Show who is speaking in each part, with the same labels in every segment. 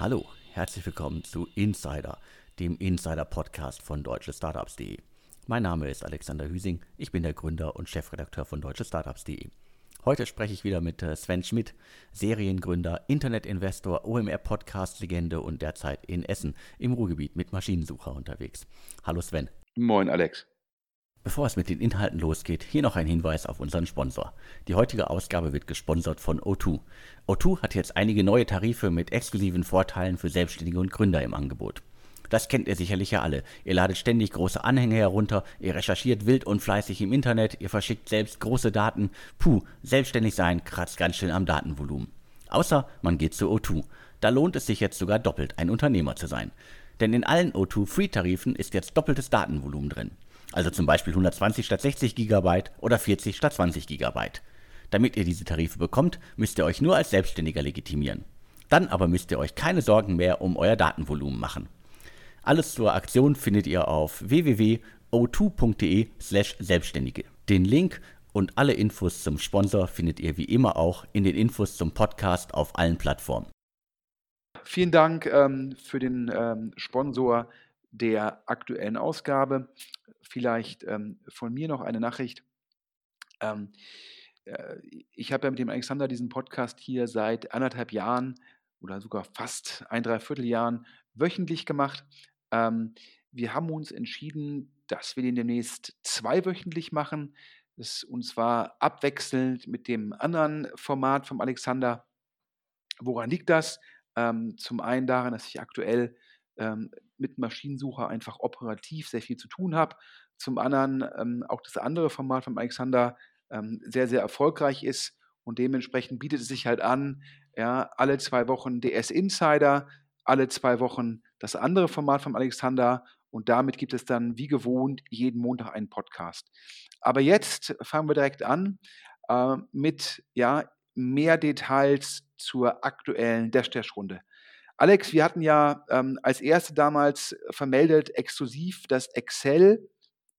Speaker 1: Hallo, herzlich willkommen zu Insider, dem Insider-Podcast von deutschestartups.de. Mein Name ist Alexander Hüsing, ich bin der Gründer und Chefredakteur von deutschestartups.de. Heute spreche ich wieder mit äh, Sven Schmidt, Seriengründer, Internetinvestor, OMR-Podcast-Legende und derzeit in Essen im Ruhrgebiet mit Maschinensucher unterwegs. Hallo Sven.
Speaker 2: Moin Alex.
Speaker 1: Bevor es mit den Inhalten losgeht, hier noch ein Hinweis auf unseren Sponsor. Die heutige Ausgabe wird gesponsert von O2. O2 hat jetzt einige neue Tarife mit exklusiven Vorteilen für Selbstständige und Gründer im Angebot. Das kennt ihr sicherlich ja alle. Ihr ladet ständig große Anhänge herunter, ihr recherchiert wild und fleißig im Internet, ihr verschickt selbst große Daten. Puh, selbstständig sein kratzt ganz schön am Datenvolumen. Außer man geht zu O2. Da lohnt es sich jetzt sogar doppelt, ein Unternehmer zu sein. Denn in allen O2 Free-Tarifen ist jetzt doppeltes Datenvolumen drin. Also zum Beispiel 120 statt 60 GB oder 40 statt 20 GB. Damit ihr diese Tarife bekommt, müsst ihr euch nur als Selbstständiger legitimieren. Dann aber müsst ihr euch keine Sorgen mehr um euer Datenvolumen machen. Alles zur Aktion findet ihr auf www.o2.de/selbstständige. Den Link und alle Infos zum Sponsor findet ihr wie immer auch in den Infos zum Podcast auf allen Plattformen.
Speaker 2: Vielen Dank ähm, für den ähm, Sponsor der aktuellen Ausgabe. Vielleicht ähm, von mir noch eine Nachricht. Ähm, äh, ich habe ja mit dem Alexander diesen Podcast hier seit anderthalb Jahren oder sogar fast ein Dreivierteljahren wöchentlich gemacht. Ähm, wir haben uns entschieden, dass wir den demnächst zweiwöchentlich machen. Das, und zwar abwechselnd mit dem anderen Format vom Alexander. Woran liegt das? Ähm, zum einen daran, dass ich aktuell ähm, mit Maschinensucher einfach operativ sehr viel zu tun habe. Zum anderen ähm, auch das andere Format vom Alexander ähm, sehr, sehr erfolgreich ist und dementsprechend bietet es sich halt an, ja, alle zwei Wochen DS Insider, alle zwei Wochen das andere Format vom Alexander und damit gibt es dann wie gewohnt jeden Montag einen Podcast. Aber jetzt fangen wir direkt an äh, mit ja, mehr Details zur aktuellen Dash-Dash-Runde. Alex, wir hatten ja ähm, als erste damals vermeldet, exklusiv, dass Excel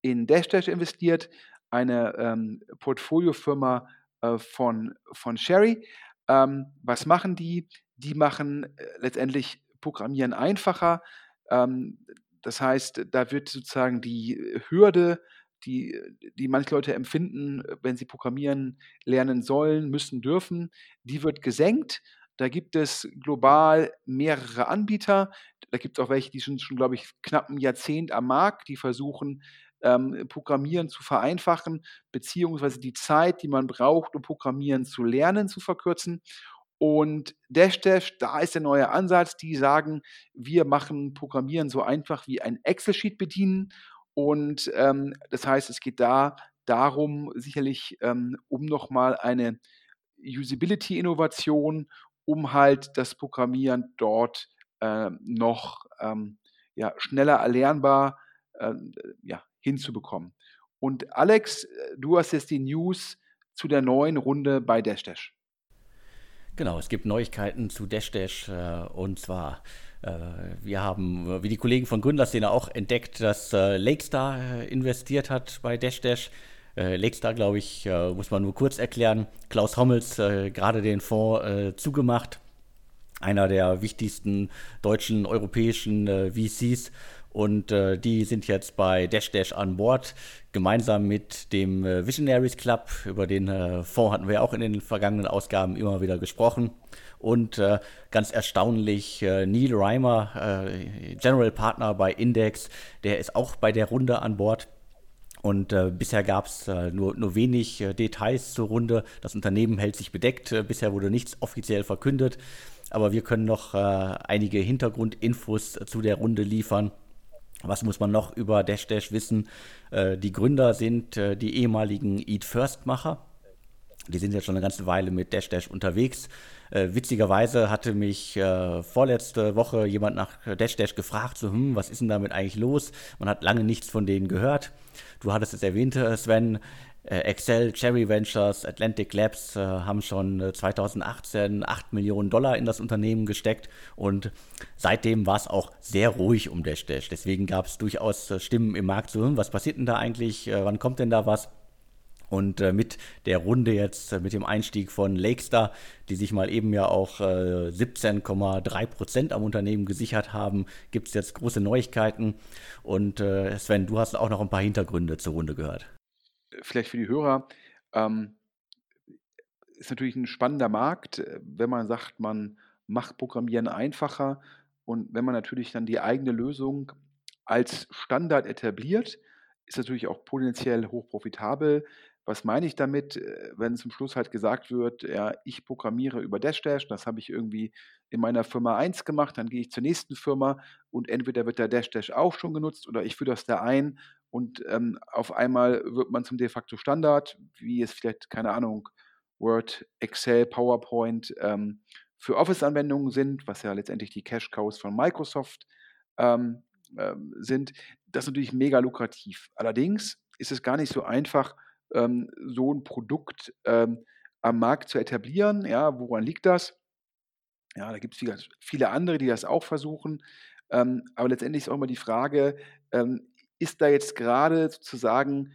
Speaker 2: in Dash-Dash investiert, eine ähm, Portfoliofirma äh, von, von Sherry. Ähm, was machen die? Die machen äh, letztendlich Programmieren einfacher. Ähm, das heißt, da wird sozusagen die Hürde, die, die manche Leute empfinden, wenn sie programmieren lernen sollen, müssen, dürfen, die wird gesenkt. Da gibt es global mehrere Anbieter. Da gibt es auch welche, die sind schon, glaube ich, knapp ein Jahrzehnt am Markt, die versuchen, ähm, Programmieren zu vereinfachen, beziehungsweise die Zeit, die man braucht, um Programmieren zu lernen, zu verkürzen. Und DashDash, da ist der neue Ansatz, die sagen, wir machen Programmieren so einfach wie ein Excel-Sheet bedienen. Und ähm, das heißt, es geht da darum, sicherlich ähm, um nochmal eine Usability-Innovation, um halt das Programmieren dort äh, noch ähm, ja, schneller erlernbar äh, ja, hinzubekommen. Und Alex, du hast jetzt die News zu der neuen Runde bei DashDash.
Speaker 1: Genau, es gibt Neuigkeiten zu DashDash äh, und zwar äh, wir haben, wie die Kollegen von Gründerszene auch entdeckt, dass äh, Lakestar äh, investiert hat bei DashDash. Äh, Lakestar, glaube ich, äh, muss man nur kurz erklären. Klaus Hommels gerade den Fonds zugemacht. Einer der wichtigsten deutschen, europäischen VCs und äh, die sind jetzt bei Dash Dash an Bord, gemeinsam mit dem äh, Visionaries Club. Über den äh, Fonds hatten wir auch in den vergangenen Ausgaben immer wieder gesprochen. Und äh, ganz erstaunlich, äh, Neil Reimer, äh, General Partner bei Index, der ist auch bei der Runde an Bord. Und äh, bisher gab es äh, nur, nur wenig äh, Details zur Runde. Das Unternehmen hält sich bedeckt. bisher wurde nichts offiziell verkündet. Aber wir können noch einige Hintergrundinfos zu der Runde liefern. Was muss man noch über Dash Dash wissen? Äh, die Gründer sind äh, die ehemaligen Eat First Macher. Die sind jetzt schon eine ganze Weile mit Dash Dash unterwegs. Äh, witzigerweise hatte mich äh, vorletzte Woche jemand nach Dash Dash gefragt, so, hm, was ist denn damit eigentlich los? Man hat lange nichts von denen gehört. Du hattest es erwähnt, äh, Sven, äh, Excel, Cherry Ventures, Atlantic Labs äh, haben schon 2018 äh, 8 Millionen Dollar in das Unternehmen gesteckt und seitdem war es auch sehr ruhig um Dash Dash. Deswegen gab es durchaus Stimmen im Markt so, hm, was passiert denn da eigentlich, wann kommt denn da was? Und äh, mit der Runde jetzt, äh, mit dem Einstieg von Lakestar, die sich mal eben ja auch äh, 17,3 Prozent am Unternehmen gesichert haben, gibt es jetzt große Neuigkeiten. Und äh, Sven, du hast auch noch ein paar Hintergründe zur Runde gehört.
Speaker 2: Vielleicht für die Hörer. Ähm, ist natürlich ein spannender Markt, wenn man sagt, man macht Programmieren einfacher und wenn man natürlich dann die eigene Lösung als Standard etabliert, ist natürlich auch potenziell hochprofitabel. Was meine ich damit, äh, wenn zum Schluss halt gesagt wird, ja, ich programmiere über Dashdash, das habe ich irgendwie in meiner Firma 1 gemacht, dann gehe ich zur nächsten Firma und entweder wird der Dashdash auch schon genutzt oder ich führe das da ein und ähm, auf einmal wird man zum de facto Standard, wie es vielleicht, keine Ahnung, Word, Excel, PowerPoint ähm, für Office-Anwendungen sind, was ja letztendlich die Cash-Cows von Microsoft ähm, ähm, sind. Das ist natürlich mega lukrativ. Allerdings ist es gar nicht so einfach, ähm, so ein Produkt ähm, am Markt zu etablieren. Ja, woran liegt das? Ja, da gibt es viele, viele andere, die das auch versuchen. Ähm, aber letztendlich ist auch immer die Frage, ähm, ist da jetzt gerade sozusagen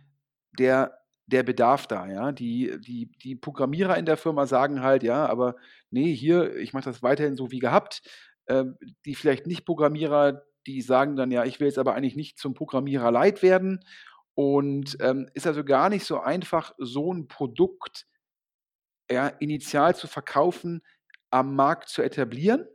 Speaker 2: der, der Bedarf da? Ja? Die, die, die Programmierer in der Firma sagen halt, ja, aber nee, hier, ich mache das weiterhin so wie gehabt. Ähm, die vielleicht nicht Programmierer, die sagen dann, ja, ich will jetzt aber eigentlich nicht zum Programmierer leid werden und ähm, ist also gar nicht so einfach, so ein Produkt ja, initial zu verkaufen, am Markt zu etablieren.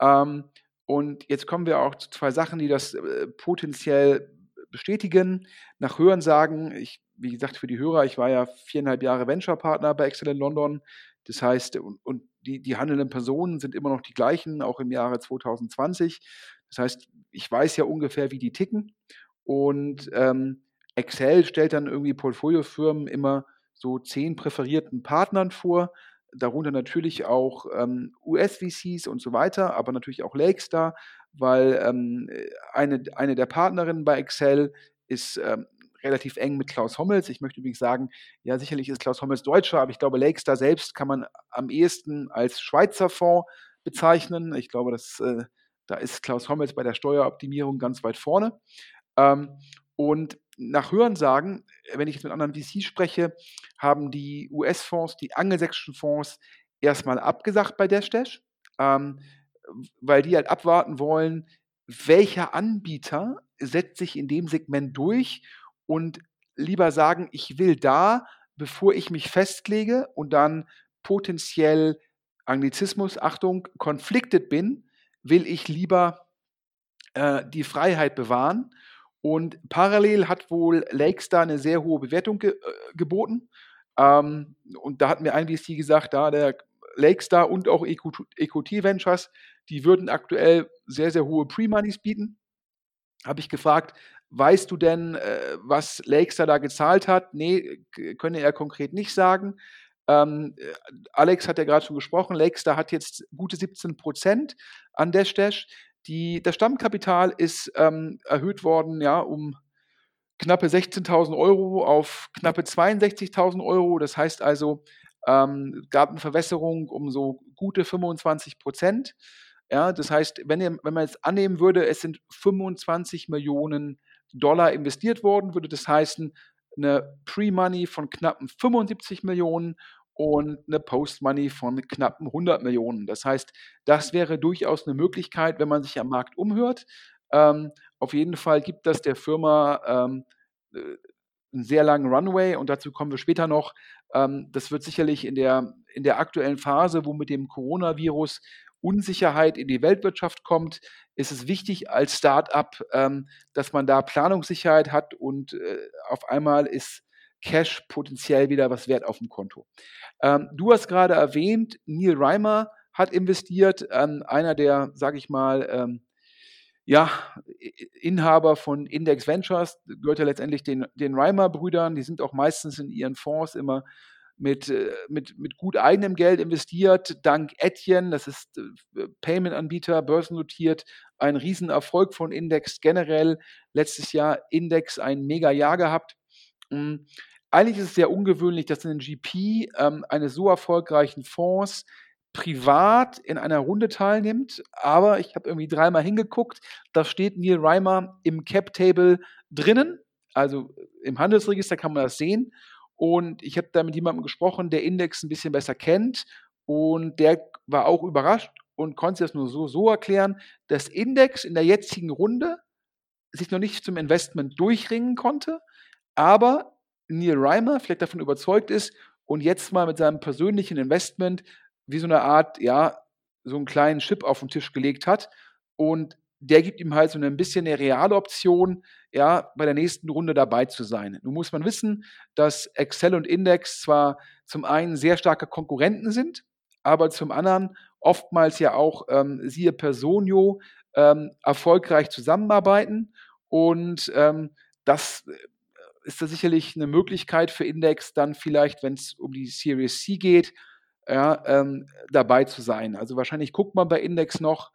Speaker 2: Ähm, und jetzt kommen wir auch zu zwei Sachen, die das äh, potenziell bestätigen. Nach Hörensagen, ich, wie gesagt, für die Hörer, ich war ja viereinhalb Jahre Venture-Partner bei Excel in London. Das heißt, und, und die, die handelnden Personen sind immer noch die gleichen, auch im Jahre 2020. Das heißt, ich weiß ja ungefähr, wie die ticken. Und ähm, Excel stellt dann irgendwie Portfoliofirmen immer so zehn präferierten Partnern vor, darunter natürlich auch ähm, US-VCs und so weiter, aber natürlich auch Lakestar, weil ähm, eine, eine der Partnerinnen bei Excel ist ähm, relativ eng mit Klaus Hommels. Ich möchte übrigens sagen, ja, sicherlich ist Klaus Hommels Deutscher, aber ich glaube, Lakestar selbst kann man am ehesten als Schweizer Fonds bezeichnen. Ich glaube, dass, äh, da ist Klaus Hommels bei der Steueroptimierung ganz weit vorne. Ähm, und nach Hörensagen, wenn ich jetzt mit anderen VCs spreche, haben die US-Fonds, die angelsächsischen Fonds erstmal abgesagt bei Dashdash, ähm, weil die halt abwarten wollen, welcher Anbieter setzt sich in dem Segment durch und lieber sagen, ich will da, bevor ich mich festlege und dann potenziell Anglizismus, Achtung, conflicted bin, will ich lieber äh, die Freiheit bewahren und parallel hat wohl Lakestar eine sehr hohe Bewertung ge äh, geboten. Ähm, und da hatten wir ein VC gesagt, da der Lakestar und auch EQT Ventures, die würden aktuell sehr, sehr hohe Pre-Moneys bieten. Habe ich gefragt, weißt du denn, äh, was Lakestar da gezahlt hat? Nee, könne er konkret nicht sagen. Ähm, Alex hat ja gerade schon gesprochen, Lakestar hat jetzt gute 17 Prozent an Dash Dash. Die, das Stammkapital ist ähm, erhöht worden, ja, um knappe 16.000 Euro auf knappe 62.000 Euro. Das heißt also, ähm, gab eine Verwässerung um so gute 25 Prozent. Ja, das heißt, wenn, ihr, wenn man jetzt annehmen würde, es sind 25 Millionen Dollar investiert worden, würde das heißen, eine Pre-Money von knappen 75 Millionen und eine Post-Money von knappen 100 Millionen. Das heißt, das wäre durchaus eine Möglichkeit, wenn man sich am Markt umhört. Ähm, auf jeden Fall gibt das der Firma ähm, äh, einen sehr langen Runway und dazu kommen wir später noch. Ähm, das wird sicherlich in der, in der aktuellen Phase, wo mit dem Coronavirus Unsicherheit in die Weltwirtschaft kommt, ist es wichtig als Start-up, ähm, dass man da Planungssicherheit hat und äh, auf einmal ist Cash potenziell wieder was wert auf dem Konto. Ähm, du hast gerade erwähnt, Neil Reimer hat investiert, ähm, einer der, sage ich mal, ähm, ja, Inhaber von Index Ventures, gehört ja letztendlich den, den Reimer-Brüdern, die sind auch meistens in ihren Fonds immer mit, äh, mit, mit gut eigenem Geld investiert, dank Etienne, das ist äh, Payment-Anbieter, börsennotiert, ein Riesenerfolg von Index generell. Letztes Jahr Index ein mega Jahr gehabt. Hm, eigentlich ist es sehr ungewöhnlich, dass ein GP ähm, eines so erfolgreichen Fonds privat in einer Runde teilnimmt, aber ich habe irgendwie dreimal hingeguckt, da steht Neil Reimer im Cap-Table drinnen, also im Handelsregister kann man das sehen. Und ich habe da mit jemandem gesprochen, der Index ein bisschen besser kennt und der war auch überrascht und konnte das nur so, so erklären, dass Index in der jetzigen Runde sich noch nicht zum Investment durchringen konnte, aber Neil Reimer vielleicht davon überzeugt ist und jetzt mal mit seinem persönlichen Investment wie so eine Art, ja, so einen kleinen Chip auf den Tisch gelegt hat und der gibt ihm halt so ein bisschen eine reale Option, ja, bei der nächsten Runde dabei zu sein. Nun muss man wissen, dass Excel und Index zwar zum einen sehr starke Konkurrenten sind, aber zum anderen oftmals ja auch, ähm, siehe Personio, ähm, erfolgreich zusammenarbeiten. Und ähm, das ist da sicherlich eine Möglichkeit für Index, dann vielleicht, wenn es um die Series C geht, ja, ähm, dabei zu sein. Also wahrscheinlich guckt man bei Index noch,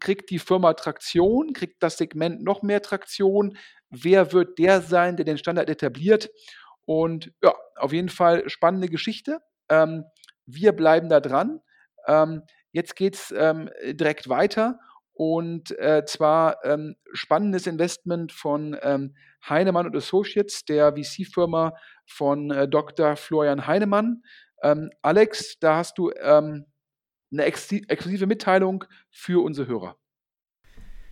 Speaker 2: kriegt die Firma Traktion, kriegt das Segment noch mehr Traktion, wer wird der sein, der den Standard etabliert. Und ja, auf jeden Fall spannende Geschichte. Ähm, wir bleiben da dran. Ähm, jetzt geht es ähm, direkt weiter und äh, zwar ähm, spannendes Investment von ähm, Heinemann und Associates, der VC-Firma von äh, Dr. Florian Heinemann. Ähm, Alex, da hast du ähm, eine ex exklusive Mitteilung für unsere Hörer.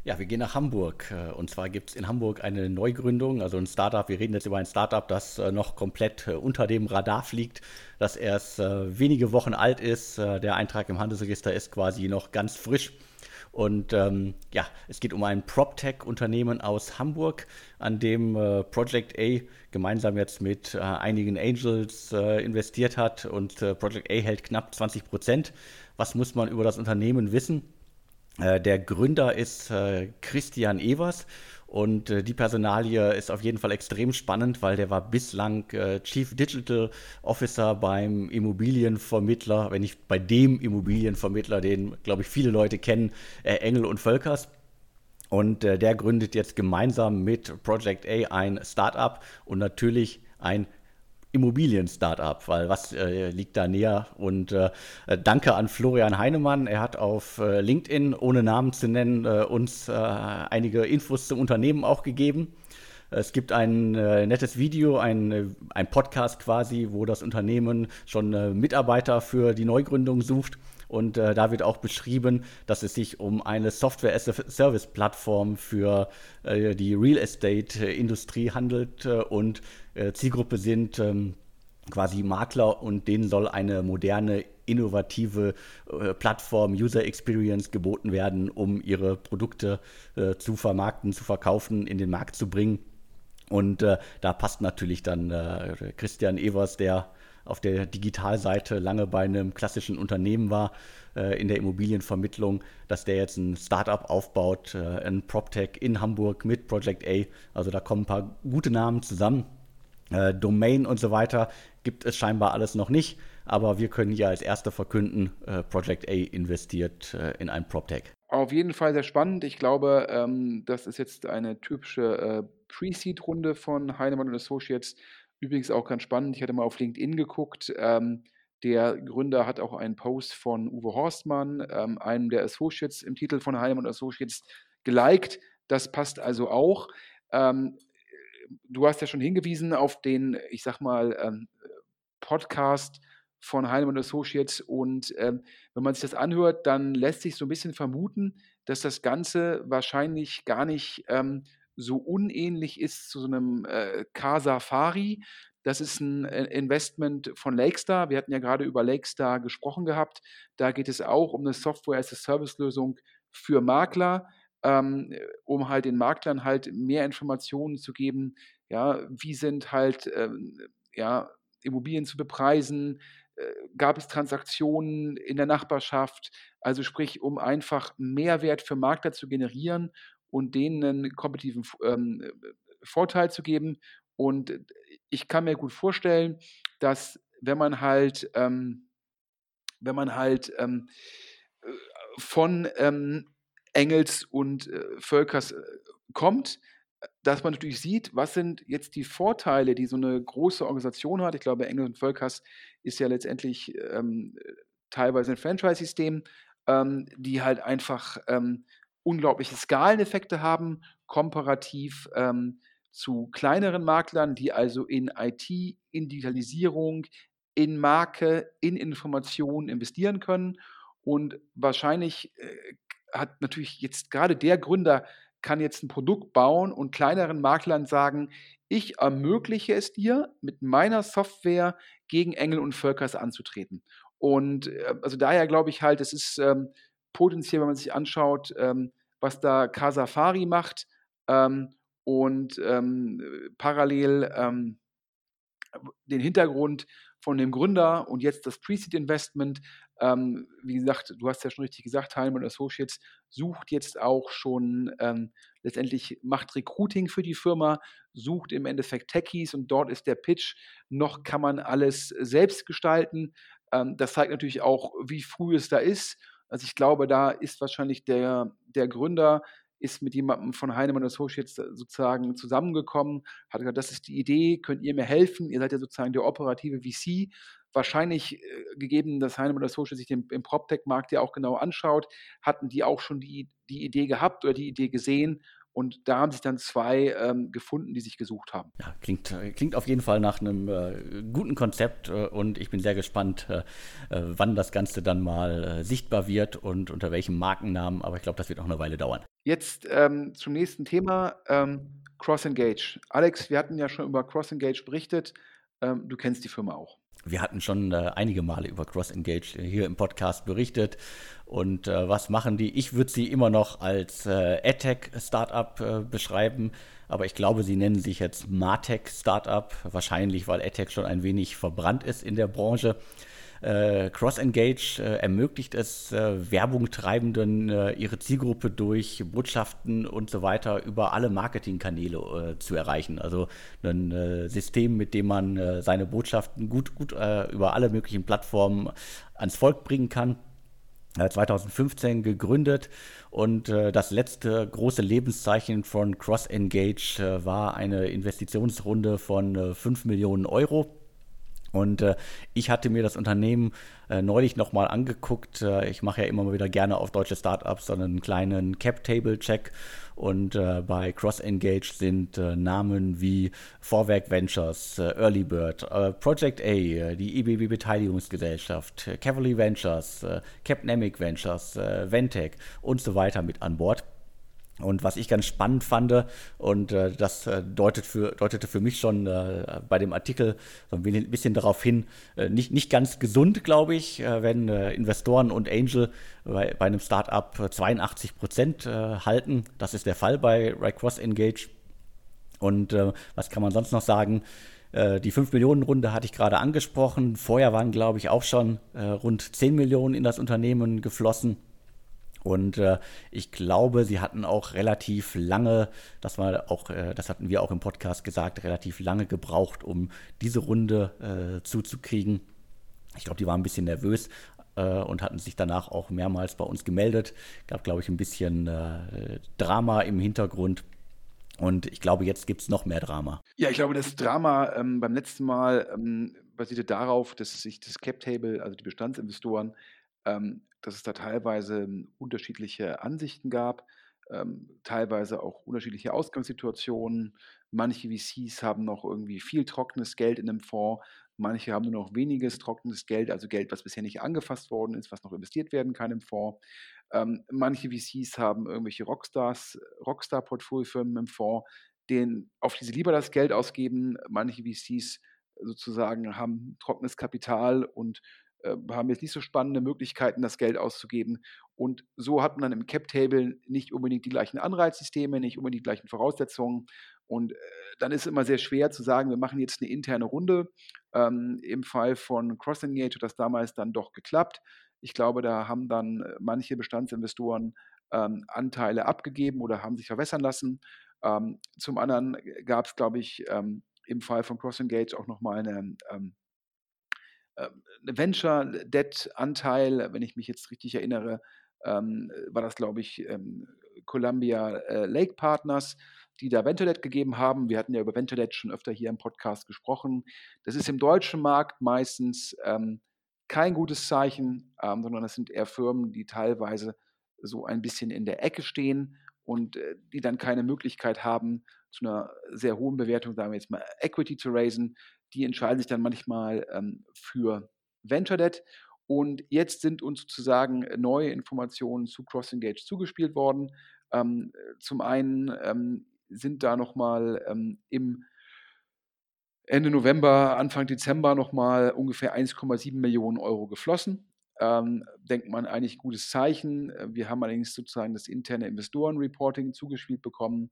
Speaker 1: Ja, wir gehen nach Hamburg. Äh, und zwar gibt es in Hamburg eine Neugründung, also ein Startup. Wir reden jetzt über ein Startup, das äh, noch komplett äh, unter dem Radar fliegt, das erst wenige Wochen alt ist. Der Eintrag im Handelsregister ist quasi noch ganz frisch. Und ähm, ja, es geht um ein PropTech-Unternehmen aus Hamburg, an dem äh, Project A gemeinsam jetzt mit äh, einigen Angels äh, investiert hat. Und Project A hält knapp 20 Prozent. Was muss man über das Unternehmen wissen? Äh, der Gründer ist äh, Christian Evers und äh, die Personalie ist auf jeden Fall extrem spannend, weil der war bislang Chief Digital Officer beim Immobilienvermittler, wenn nicht bei dem Immobilienvermittler, den, glaube ich, viele Leute kennen, Engel und Völkers. Und der gründet jetzt gemeinsam mit Project A ein Startup und natürlich ein Immobilien-Startup, weil was äh, liegt da näher? Und äh, danke an Florian Heinemann. Er hat auf äh, LinkedIn, ohne Namen zu nennen, äh, uns äh, einige Infos zum Unternehmen auch gegeben. Es gibt ein äh, nettes Video, ein, ein Podcast quasi, wo das Unternehmen schon Mitarbeiter für die Neugründung sucht. Und äh, da wird auch beschrieben, dass es sich um eine Software-as-a-Service-Plattform für äh, die Real Estate-Industrie handelt. Äh, und äh, Zielgruppe sind ähm, quasi Makler und denen soll eine moderne, innovative äh, Plattform, User Experience geboten werden, um ihre Produkte äh, zu vermarkten, zu verkaufen, in den Markt zu bringen. Und da passt natürlich dann Christian Evers, der auf der Digitalseite lange bei einem klassischen Unternehmen war, äh, in der Immobilienvermittlung, dass der jetzt ein Startup aufbaut, äh, ein PropTech in Hamburg mit Project A. Also da kommen ein paar gute Namen zusammen. Äh, Domain und so weiter gibt es scheinbar alles noch nicht, aber wir können hier als Erste verkünden, äh, Project A investiert äh, in ein PropTech.
Speaker 2: Auf jeden Fall sehr spannend. Ich glaube, ähm, das ist jetzt eine typische äh, Pre-Seed-Runde von Heinemann Associates Übrigens auch ganz spannend, ich hatte mal auf LinkedIn geguckt, ähm, der Gründer hat auch einen Post von Uwe Horstmann, ähm, einem der Associates im Titel von Heinemann Associates, geliked. Das passt also auch. Ähm, du hast ja schon hingewiesen auf den, ich sag mal, ähm, Podcast von Heinemann Associates und ähm, wenn man sich das anhört, dann lässt sich so ein bisschen vermuten, dass das Ganze wahrscheinlich gar nicht ähm, so unähnlich ist zu so einem äh, Car-Safari. Das ist ein äh, Investment von Lakestar. Wir hatten ja gerade über Lakestar gesprochen gehabt. Da geht es auch um eine Software-as-a-Service-Lösung für Makler, ähm, um halt den Maklern halt mehr Informationen zu geben. Ja, wie sind halt ähm, ja, Immobilien zu bepreisen? Äh, gab es Transaktionen in der Nachbarschaft? Also sprich, um einfach Mehrwert für Makler zu generieren und denen einen kompetitiven ähm, Vorteil zu geben. Und ich kann mir gut vorstellen, dass wenn man halt, ähm, wenn man halt ähm, von ähm, Engels und äh, Völkers äh, kommt, dass man natürlich sieht, was sind jetzt die Vorteile, die so eine große Organisation hat. Ich glaube, Engels und Völkers ist ja letztendlich ähm, teilweise ein Franchise-System, ähm, die halt einfach ähm, unglaubliche Skaleneffekte haben, komparativ ähm, zu kleineren Maklern, die also in IT, in Digitalisierung, in Marke, in Informationen investieren können. Und wahrscheinlich äh, hat natürlich jetzt gerade der Gründer kann jetzt ein Produkt bauen und kleineren Maklern sagen, ich ermögliche es dir, mit meiner Software gegen Engel und Völkers anzutreten. Und äh, also daher glaube ich halt, es ist ähm, potenziell, wenn man sich anschaut, ähm, was da Casafari macht ähm, und ähm, parallel ähm, den Hintergrund von dem Gründer und jetzt das Pre-Seed-Investment. Ähm, wie gesagt, du hast ja schon richtig gesagt, Heinemann Associates sucht jetzt auch schon, letztendlich macht Recruiting für die Firma, sucht im Endeffekt Techies und dort ist der Pitch, noch kann man alles selbst gestalten. Das zeigt natürlich auch, wie früh es da ist. Also ich glaube, da ist wahrscheinlich der, der Gründer ist mit jemandem von Heinemann Associates sozusagen zusammengekommen, hat gesagt, das ist die Idee, könnt ihr mir helfen? Ihr seid ja sozusagen der operative VC. Wahrscheinlich äh, gegeben, dass Heinemann Associates sich den, den PropTech-Markt ja auch genau anschaut, hatten die auch schon die, die Idee gehabt oder die Idee gesehen und da haben sich dann zwei ähm, gefunden, die sich gesucht haben.
Speaker 1: Ja, klingt, äh, klingt auf jeden Fall nach einem äh, guten Konzept äh, und ich bin sehr gespannt, äh, äh wann das Ganze dann mal äh, sichtbar wird und unter welchem Markennamen. Aber ich glaube, das wird auch eine Weile dauern.
Speaker 2: Jetzt ähm, zum nächsten Thema: ähm, Cross Engage. Alex, wir hatten ja schon über Cross Engage berichtet. Ähm, du kennst die Firma auch.
Speaker 1: Wir hatten schon äh, einige Male über Cross Engage hier im Podcast berichtet. Und äh, was machen die? Ich würde sie immer noch als äh, AdTech-Startup äh, beschreiben, aber ich glaube, sie nennen sich jetzt Martech-Startup, wahrscheinlich, weil AdTech schon ein wenig verbrannt ist in der Branche. Äh, Cross-Engage äh, ermöglicht es äh, Werbungtreibenden, äh, ihre Zielgruppe durch Botschaften und so weiter über alle Marketingkanäle äh, zu erreichen. Also ein äh, System, mit dem man seine Botschaften gut, gut über alle möglichen Plattformen ans Volk bringen kann. 2015 gegründet und äh, das letzte große Lebenszeichen von Cross Engage äh, war eine Investitionsrunde von äh, 5 Millionen Euro. Und äh, ich hatte mir das Unternehmen äh, neulich nochmal angeguckt. Äh, ich mache ja immer mal wieder gerne auf deutsche Startups so einen kleinen Cap-Table-Check. Und äh, bei Cross Engage sind äh, Namen wie Vorwerk Ventures, äh, Early Bird, Project A, die IBB Beteiligungsgesellschaft, Cavalry Ventures, Capnemic Ventures, Ventec und so weiter mit an Bord. Und was ich ganz spannend fand, und äh, das äh, deutet für, deutete für mich schon äh, bei dem Artikel so ein bisschen darauf hin, äh, nicht, nicht ganz gesund, glaube ich, äh, wenn äh, Investoren und Angel bei, bei einem Startup 82 Prozent halten. Das ist der Fall bei Cross Engage. Und was kann man sonst noch sagen? Die 5 Millionen Runde hatte ich gerade angesprochen. Vorher waren, glaube ich, auch schon rund 10 Millionen in das Unternehmen geflossen. Und äh, ich glaube, sie hatten auch relativ lange, das war auch, äh, das hatten wir auch im Podcast gesagt, relativ lange gebraucht, um diese Runde äh, zuzukriegen. Ich glaube, die waren ein bisschen nervös äh, und hatten sich danach auch mehrmals bei uns gemeldet. Gab, glaube ich, ein bisschen äh, Drama im Hintergrund. Und ich glaube, jetzt gibt es noch mehr Drama.
Speaker 2: Ja, ich glaube, das Drama ähm, beim letzten Mal ähm, basierte darauf, dass sich das Cap Table, also die Bestandsinvestoren, ähm, dass es da teilweise hm, unterschiedliche Ansichten gab, ähm, teilweise auch unterschiedliche Ausgangssituationen. Manche VCs haben noch irgendwie viel trockenes Geld in einem Fonds, manche haben nur noch weniges trockenes Geld, also Geld, was bisher nicht angefasst worden ist, was noch investiert werden kann im Fonds. Ähm, manche VCs haben irgendwelche Rockstars, Rockstar-Portfoliofirmen im Fonds, denen, auf die sie lieber das Geld ausgeben. Manche VCs sozusagen haben trockenes Kapital und äh, haben jetzt nicht so spannende Möglichkeiten, das Geld auszugeben. Und so hat man dann im Cap-Table nicht unbedingt die gleichen Anreizsysteme, nicht unbedingt die gleichen Voraussetzungen. Und äh, dann ist es immer sehr schwer zu sagen, wir machen jetzt eine interne Runde. Ähm, Im Fall von Cross Engage hat das damals dann doch geklappt. Ich glaube, da haben dann äh, manche Bestandsinvestoren ähm, Anteile abgegeben oder haben sich verwässern lassen. Ähm, zum anderen gab es, glaube ich, ähm, im Fall von Cross Engage auch nochmal eine ähm, ähm, Venture Debt Anteil, wenn ich mich jetzt richtig erinnere, ähm, war das, glaube ich, ähm, Columbia äh, Lake Partners, die da Venture Debt gegeben haben. Wir hatten ja über Venture Debt schon öfter hier im Podcast gesprochen. Das ist im deutschen Markt meistens ähm, kein gutes Zeichen, ähm, sondern das sind eher Firmen, die teilweise so ein bisschen in der Ecke stehen und äh, die dann keine Möglichkeit haben, zu einer sehr hohen Bewertung, sagen wir jetzt mal, Equity zu raisen, die entscheiden sich dann manchmal ähm, für Venture Debt. Und jetzt sind uns sozusagen neue Informationen zu CrossEngage zugespielt worden. Ähm, zum einen ähm, sind da nochmal ähm, im Ende November, Anfang Dezember nochmal ungefähr 1,7 Millionen Euro geflossen. Ähm, denkt man eigentlich gutes Zeichen. Wir haben allerdings sozusagen das interne Investorenreporting zugespielt bekommen.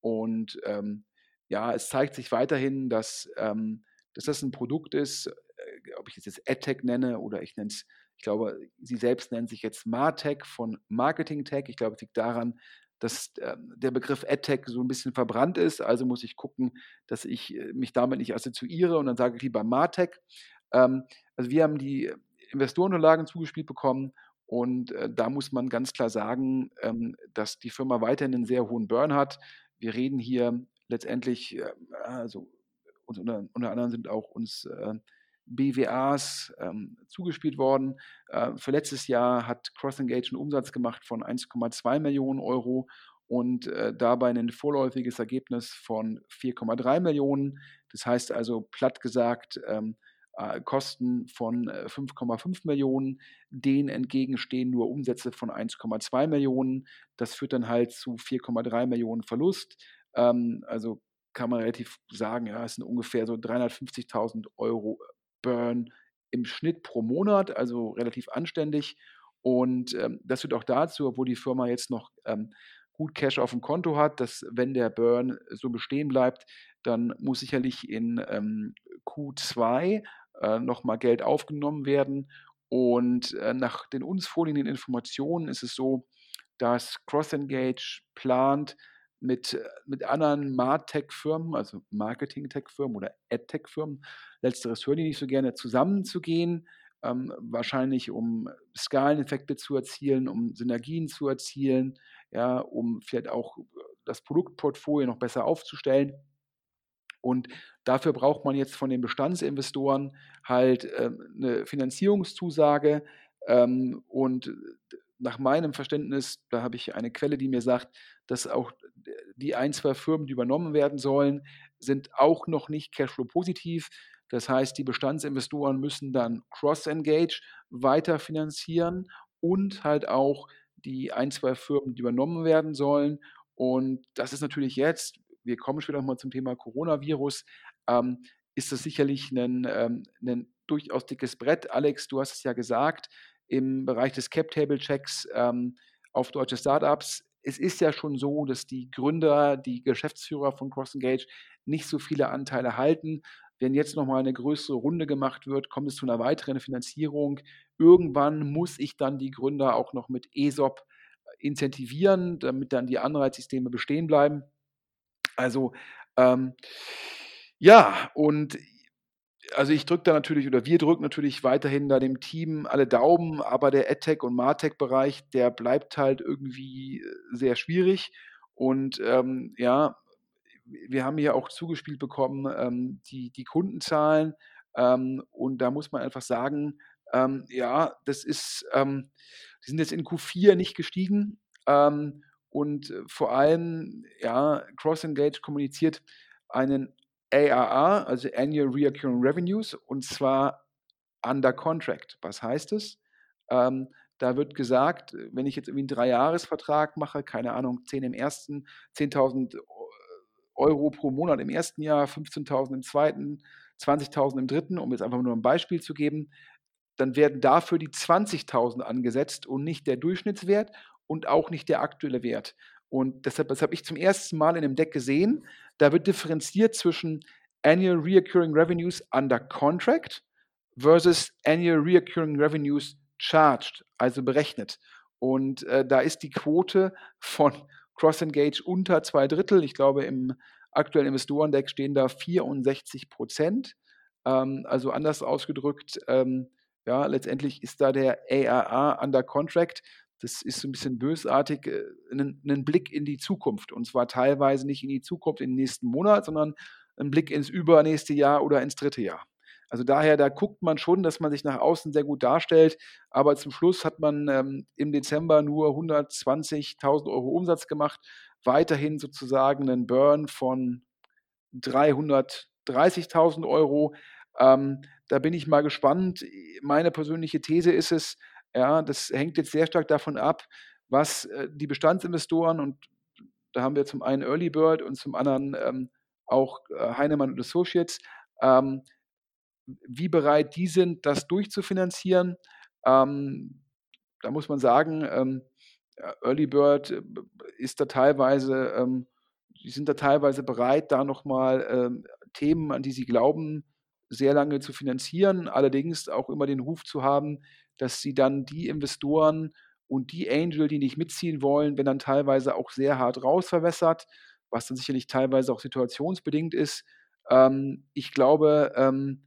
Speaker 2: Und ähm, ja, es zeigt sich weiterhin, dass, ähm, dass das ein Produkt ist, äh, ob ich es jetzt AdTech nenne oder ich nenne es, ich glaube, sie selbst nennen sich jetzt Martech von Marketing Tech. Ich glaube, es liegt daran, dass äh, der Begriff AdTech so ein bisschen verbrannt ist. Also muss ich gucken, dass ich äh, mich damit nicht assoziiere und dann sage ich lieber Martech. Ähm, also wir haben die Investorenunterlagen zugespielt bekommen und äh, da muss man ganz klar sagen, ähm, dass die Firma weiterhin einen sehr hohen Burn hat. Wir reden hier letztendlich, äh, also unter, unter, anderem sind auch uns äh, BWAs ähm, zugespielt worden. Äh, für letztes Jahr hat CrossEngage einen Umsatz gemacht von 1,2 Millionen Euro und äh, dabei ein vorläufiges Ergebnis von 4,3 Millionen. Das heißt also platt gesagt, ähm, äh, Kosten von 5,5 äh, Millionen, denen entgegenstehen nur Umsätze von 1,2 Millionen. Das führt dann halt zu 4,3 Millionen Verlust. Ähm, also kann man relativ sagen, ja, es sind ungefähr so 350.000 Euro Burn im Schnitt pro Monat, also relativ anständig. Und ähm, das führt auch dazu, obwohl die Firma jetzt noch ähm, gut Cash auf dem Konto hat, dass wenn der Burn so bestehen bleibt, dann muss sicherlich in ähm, Q2 äh, nochmal Geld aufgenommen werden. Und äh, nach den uns vorliegenden Informationen ist es so, dass CrossEngage plant, mit, äh, mit anderen Martech-Firmen, also Marketing-Tech-Firmen oder Ad-Tech-Firmen, letzteres hören die nicht so gerne, zusammenzugehen, ähm, wahrscheinlich um Skaleneffekte zu erzielen, um Synergien zu erzielen, ja, um vielleicht auch äh, das Produktportfolio noch besser aufzustellen. Und dafür braucht man jetzt von den Bestandsinvestoren halt äh, eine Finanzierungszusage. Ähm, und nach meinem Verständnis, da habe ich eine Quelle, die mir sagt, dass auch die ein, zwei Firmen, die übernommen werden sollen, sind auch noch nicht Cashflow-positiv. Das heißt, die Bestandsinvestoren müssen dann Cross-Engage weiter finanzieren und halt auch die ein, zwei Firmen, die übernommen werden sollen. Und das ist natürlich jetzt, wir kommen später nochmal zum Thema Coronavirus, ähm, ist das sicherlich ein, ähm, ein durchaus dickes Brett. Alex, du hast es ja gesagt, im Bereich des Cap-Table-Checks ähm, auf deutsche Startups. Es ist ja schon so, dass die Gründer, die Geschäftsführer von CrossEngage nicht so viele Anteile halten. Wenn jetzt nochmal eine größere Runde gemacht wird, kommt es zu einer weiteren Finanzierung. Irgendwann muss ich dann die Gründer auch noch mit ESOP äh, incentivieren, damit dann die Anreizsysteme bestehen bleiben. Also ähm, ja, und also ich drücke da natürlich oder wir drücken natürlich weiterhin da dem Team alle Daumen, aber der AdTech und MarTech-Bereich, der bleibt halt irgendwie äh, sehr schwierig. Und ähm, ja, wir haben hier auch zugespielt bekommen, ähm, die, die Kundenzahlen. Ähm, und da muss man einfach sagen, ähm, ja, das ist, ähm, die sind jetzt in Q4 nicht gestiegen. Ähm, und äh, vor allem, ja, CrossEngage kommuniziert einen ARR, also Annual Recurring Revenues, und zwar under contract. Was heißt es? Ähm, da wird gesagt, wenn ich jetzt irgendwie einen Dreijahresvertrag mache, keine Ahnung, 10 im ersten, 10.000 Euro pro Monat im ersten Jahr, 15.000 im zweiten, 20.000 im dritten, um jetzt einfach nur ein Beispiel zu geben, dann werden dafür die 20.000 angesetzt und nicht der Durchschnittswert und auch nicht der aktuelle Wert. Und deshalb, das habe ich zum ersten Mal in dem Deck gesehen. Da wird differenziert zwischen Annual Reoccurring Revenues under Contract versus Annual Reoccurring Revenues charged, also berechnet. Und äh, da ist die Quote von Cross-Engage unter zwei Drittel. Ich glaube, im aktuellen Investorendeck stehen da 64 Prozent. Ähm, also anders ausgedrückt, ähm, ja, letztendlich ist da der ARA under Contract das ist so ein bisschen bösartig, äh, ein, Blick in die Zukunft. Und zwar teilweise nicht in die Zukunft in den nächsten Monat, sondern ein Blick ins übernächste Jahr oder ins dritte Jahr. Also daher, da guckt man schon, dass man sich nach außen sehr gut darstellt, aber zum Schluss hat man ähm, im Dezember nur 120.000 Euro Umsatz gemacht, weiterhin sozusagen einen Burn von 330.000 Euro. Ähm, da bin ich mal gespannt. Meine persönliche These ist es, ja, das hängt jetzt sehr stark davon ab, was äh, die Bestandsinvestoren und da haben wir zum einen Early Bird und zum anderen ähm, auch äh, Heinemann und Associates, ähm, wie bereit die sind, das durchzufinanzieren. Ähm, da muss man sagen, ähm, Early Bird äh, ist da teilweise, ähm, die sind da teilweise bereit, da nochmal ähm, Themen, an die sie glauben, sehr lange zu finanzieren, allerdings auch immer den Ruf zu haben, dass sie dann die Investoren und die Angel, die nicht mitziehen wollen, wenn dann teilweise auch sehr hart rausverwässert, was dann sicherlich teilweise auch situationsbedingt ist. Ähm, ich glaube, ähm,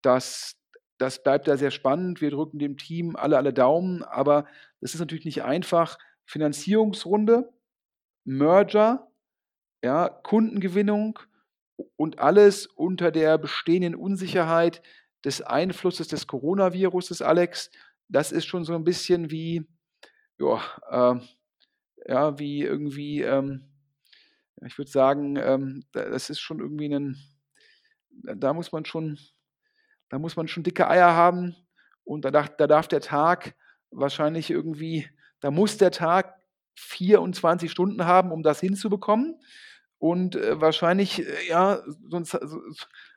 Speaker 2: dass das bleibt da sehr spannend. Wir drücken dem Team alle, alle Daumen, aber es ist natürlich nicht einfach. Finanzierungsrunde, Merger, ja, Kundengewinnung und alles unter der bestehenden Unsicherheit des Einflusses des Coronavirus, Alex. Das ist schon so ein bisschen wie, ja, äh, ja wie irgendwie, ähm, ich würde sagen, ähm, das ist schon irgendwie ein, da muss man schon, da muss man schon dicke Eier haben und da, da darf der Tag wahrscheinlich irgendwie, da muss der Tag 24 Stunden haben, um das hinzubekommen. Und äh, wahrscheinlich, äh, ja, sonst, so,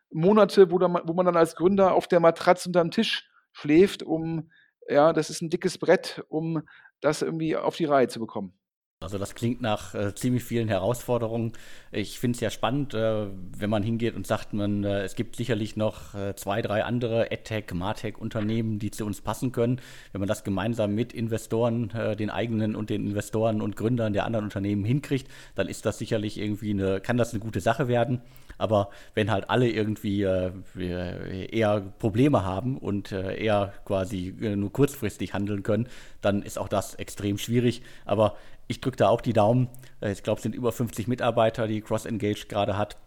Speaker 2: Monate, wo, da, wo man dann als Gründer auf der Matratze unterm Tisch schläft, um, ja, das ist ein dickes Brett, um das irgendwie auf die Reihe zu bekommen.
Speaker 1: Also das klingt nach äh, ziemlich vielen Herausforderungen. Ich finde es ja spannend, äh, wenn man hingeht und sagt, man, äh, es gibt sicherlich noch äh, zwei, drei andere AdTech, MarTech-Unternehmen, die zu uns passen können. Wenn man das gemeinsam mit Investoren, äh, den eigenen und den Investoren und Gründern der anderen Unternehmen hinkriegt, dann ist das sicherlich irgendwie eine, kann das eine gute Sache werden. Aber wenn halt alle irgendwie äh, eher Probleme haben und eher quasi nur kurzfristig handeln können, dann ist auch das extrem schwierig. Aber ich drücke da auch die Daumen. Äh, ich glaube, es sind über 50 Mitarbeiter, die Cross-Engage gerade hat.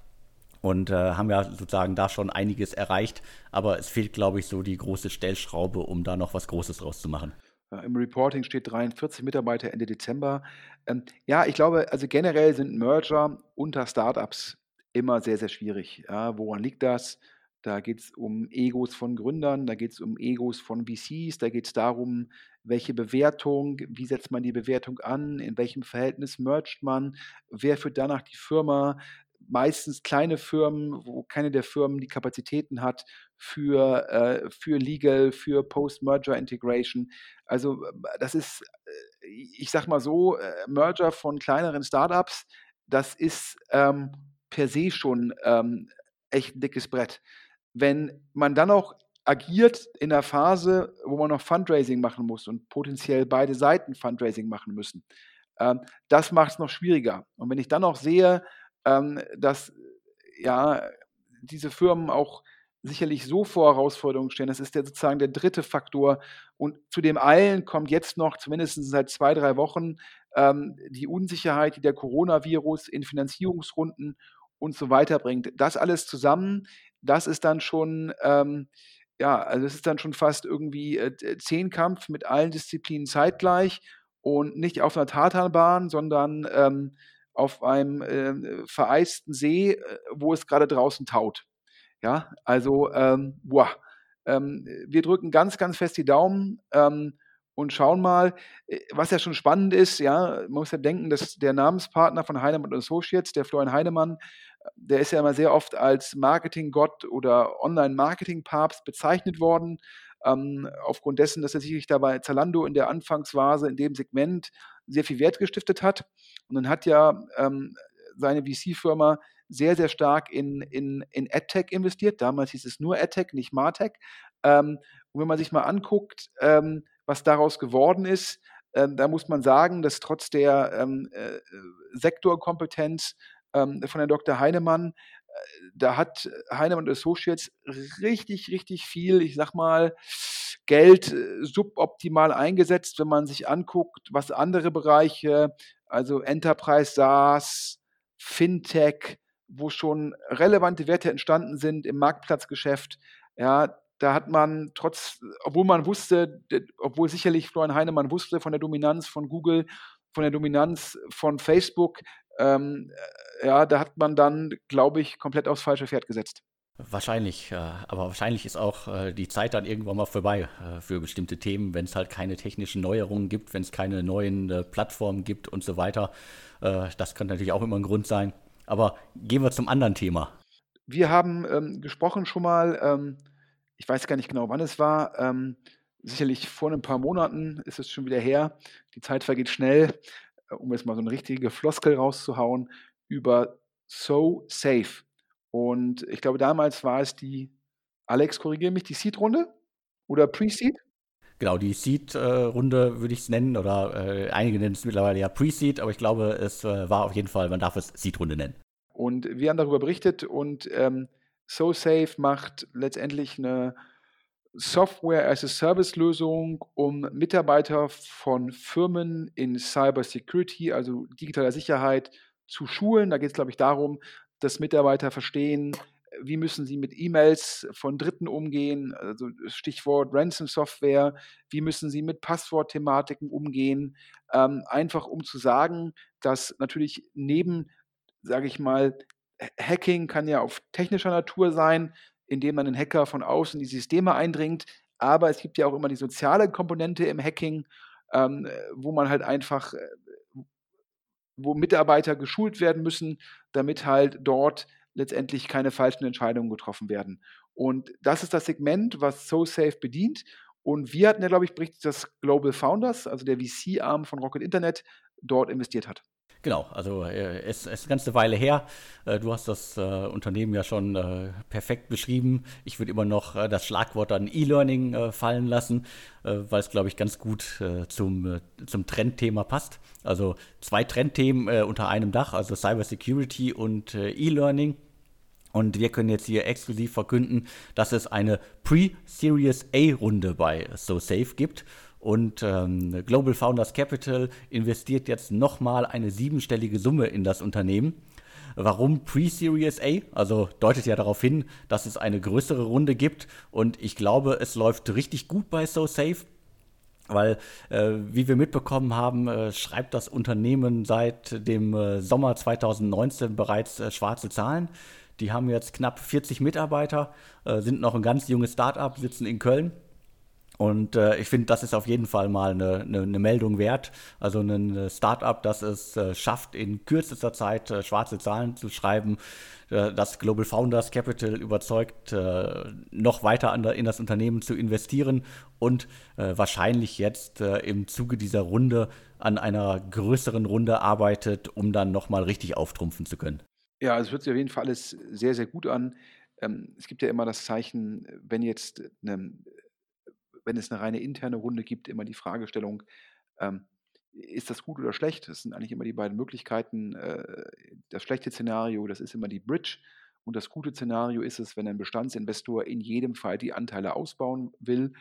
Speaker 1: Und äh, haben ja sozusagen da schon einiges erreicht. Aber es fehlt, glaube ich, so die große Stellschraube, um da noch was Großes rauszumachen.
Speaker 2: Im Reporting steht 43 Mitarbeiter Ende Dezember. Ähm, ja, ich glaube, also generell sind Merger unter Startups immer sehr, sehr schwierig. Ja, woran liegt das? Da geht es um Egos von Gründern, da geht es um Egos von VCs, da geht es darum, welche Bewertung, wie setzt man die Bewertung an, in welchem Verhältnis mercht man, wer führt danach die Firma. Meistens kleine Firmen, wo keine der Firmen die Kapazitäten hat für, äh, für Legal, für Post-Merger Integration. Also das ist, äh, ich sag mal so, äh, Merger von kleineren Startups, das ist ähm, per se schon ähm, echt ein dickes Brett. Wenn man dann auch agiert in der Phase, wo man noch Fundraising machen muss und potenziell beide Seiten Fundraising machen müssen, ähm, das macht es noch schwieriger. Und wenn ich dann auch sehe, ähm, dass ja diese Firmen auch sicherlich so vor Herausforderungen stehen. Das ist der, sozusagen der dritte Faktor. Und zu dem allen kommt jetzt noch, zumindest seit zwei, drei Wochen, ähm, die Unsicherheit, die der Coronavirus in Finanzierungsrunden und so weiter bringt. Das alles zusammen das ist dann schon, ähm, ja, also es ist dann schon fast irgendwie äh, Zehnkampf mit allen Disziplinen zeitgleich und nicht auf einer Tatanbahn, sondern ähm, auf einem äh, vereisten See, äh, wo es gerade draußen taut. Ja, also, ähm, boah, ähm, wir drücken ganz, ganz fest die Daumen ähm, und schauen mal, äh, was ja schon spannend ist, ja, man muss ja denken, dass der Namenspartner von Heinemann Associates, der Florian Heinemann, der ist ja immer sehr oft als Marketinggott oder Online-Marketing-Papst bezeichnet worden. Ähm, aufgrund dessen, dass er sicherlich dabei Zalando in der Anfangsphase in dem Segment sehr viel Wert gestiftet hat. Und dann hat ja ähm, seine VC-Firma sehr, sehr stark in, in, in AdTech investiert. Damals hieß es nur AdTech, nicht Martech. Ähm, und wenn man sich mal anguckt, ähm, was daraus geworden ist, ähm, da muss man sagen, dass trotz der ähm, äh, Sektorkompetenz ähm, von Herrn Dr. Heinemann. Äh, da hat Heinemann Associates richtig, richtig viel, ich sag mal, Geld äh, suboptimal eingesetzt, wenn man sich anguckt, was andere Bereiche, also Enterprise SaaS, Fintech, wo schon relevante Werte entstanden sind im Marktplatzgeschäft, Ja, da hat man trotz obwohl man wusste obwohl sicherlich Florian Heinemann wusste von der Dominanz von Google, von der Dominanz von Facebook, ähm, äh, ja, da hat man dann, glaube ich, komplett aufs falsche Pferd gesetzt.
Speaker 1: Wahrscheinlich, äh, aber wahrscheinlich ist auch äh, die Zeit dann irgendwann mal vorbei für bestimmte Themen, wenn es halt keine technischen Neuerungen gibt, wenn es keine neuen Plattformen gibt und so weiter. das kann natürlich auch immer ein Grund sein. Aber gehen wir zum anderen Thema.
Speaker 2: Wir haben ähm, gesprochen schon mal, ähm, ich weiß gar nicht genau, wann es war, ähm, sicherlich vor ein paar Monaten ist es schon wieder her. Die Zeit vergeht schnell, um jetzt mal so eine richtige Floskel rauszuhauen, über So Safe. Und ich glaube, damals war es die, Alex, korrigiere mich, die Seed-Runde oder Pre-Seed?
Speaker 1: Genau, die Seed-Runde würde ich es nennen, oder äh, einige nennen es mittlerweile ja Pre-Seed, aber ich glaube, es äh, war auf jeden Fall, man darf es Seed-Runde nennen.
Speaker 2: Und wir haben darüber berichtet und ähm, SoSafe macht letztendlich eine Software-as-a-Service-Lösung, um Mitarbeiter von Firmen in Cybersecurity, also digitaler Sicherheit, zu schulen. Da geht es, glaube ich, darum, dass Mitarbeiter verstehen, wie müssen sie mit E-Mails von Dritten umgehen, also Stichwort Ransom-Software, wie müssen sie mit Passwortthematiken umgehen, ähm, einfach um zu sagen, dass natürlich neben, sage ich mal, Hacking kann ja auf technischer Natur sein, indem man einen Hacker von außen in die Systeme eindringt, aber es gibt ja auch immer die soziale Komponente im Hacking, ähm, wo man halt einfach, äh, wo Mitarbeiter geschult werden müssen, damit halt dort letztendlich keine falschen Entscheidungen getroffen werden. Und das ist das Segment, was SoSafe bedient. Und wir hatten ja, glaube ich, berichtet, dass Global Founders, also der VC-Arm von Rocket Internet, dort investiert hat.
Speaker 1: Genau, also äh, es ist eine ganze Weile her. Äh, du hast das äh, Unternehmen ja schon perfekt beschrieben. Ich würde immer noch das Schlagwort an E-Learning fallen lassen, weil es, glaube ich, ganz gut zum, zum Trendthema passt. Also zwei Trendthemen unter einem Dach, also Cybersecurity und E-Learning. Und wir können jetzt hier exklusiv verkünden, dass es eine Pre-Series A-Runde bei SoSafe gibt. Und ähm, Global Founders Capital investiert jetzt nochmal eine siebenstellige Summe in das Unternehmen. Warum Pre-Series A? Also deutet ja darauf hin, dass es eine größere Runde gibt. Und ich glaube, es läuft richtig gut bei SoSafe. Weil, äh, wie wir mitbekommen haben, äh, schreibt das Unternehmen seit dem äh, Sommer 2019 bereits äh, schwarze Zahlen. Die haben jetzt knapp 40 Mitarbeiter, äh, sind noch ein ganz junges Start-up, sitzen in Köln und äh, ich finde, das ist auf jeden Fall mal eine, eine, eine Meldung wert. Also ein Startup, das es äh, schafft, in kürzester Zeit äh, schwarze Zahlen zu schreiben, äh, das Global Founders Capital überzeugt, äh, noch weiter der, in das Unternehmen zu investieren und äh, wahrscheinlich jetzt im Zuge dieser Runde an einer größeren Runde arbeitet, um dann nochmal richtig auftrumpfen zu können.
Speaker 2: Ja, es hört sich auf jeden Fall alles sehr, sehr gut an. Ähm, es gibt ja immer das Zeichen, wenn jetzt eine wenn es eine reine interne Runde gibt, immer die Fragestellung, ähm, ist das gut oder schlecht? Das sind eigentlich immer die beiden Möglichkeiten. Äh, das schlechte Szenario, das ist immer die Bridge. Und das gute Szenario ist es, wenn ein Bestandsinvestor in jedem Fall die Anteile ausbauen will.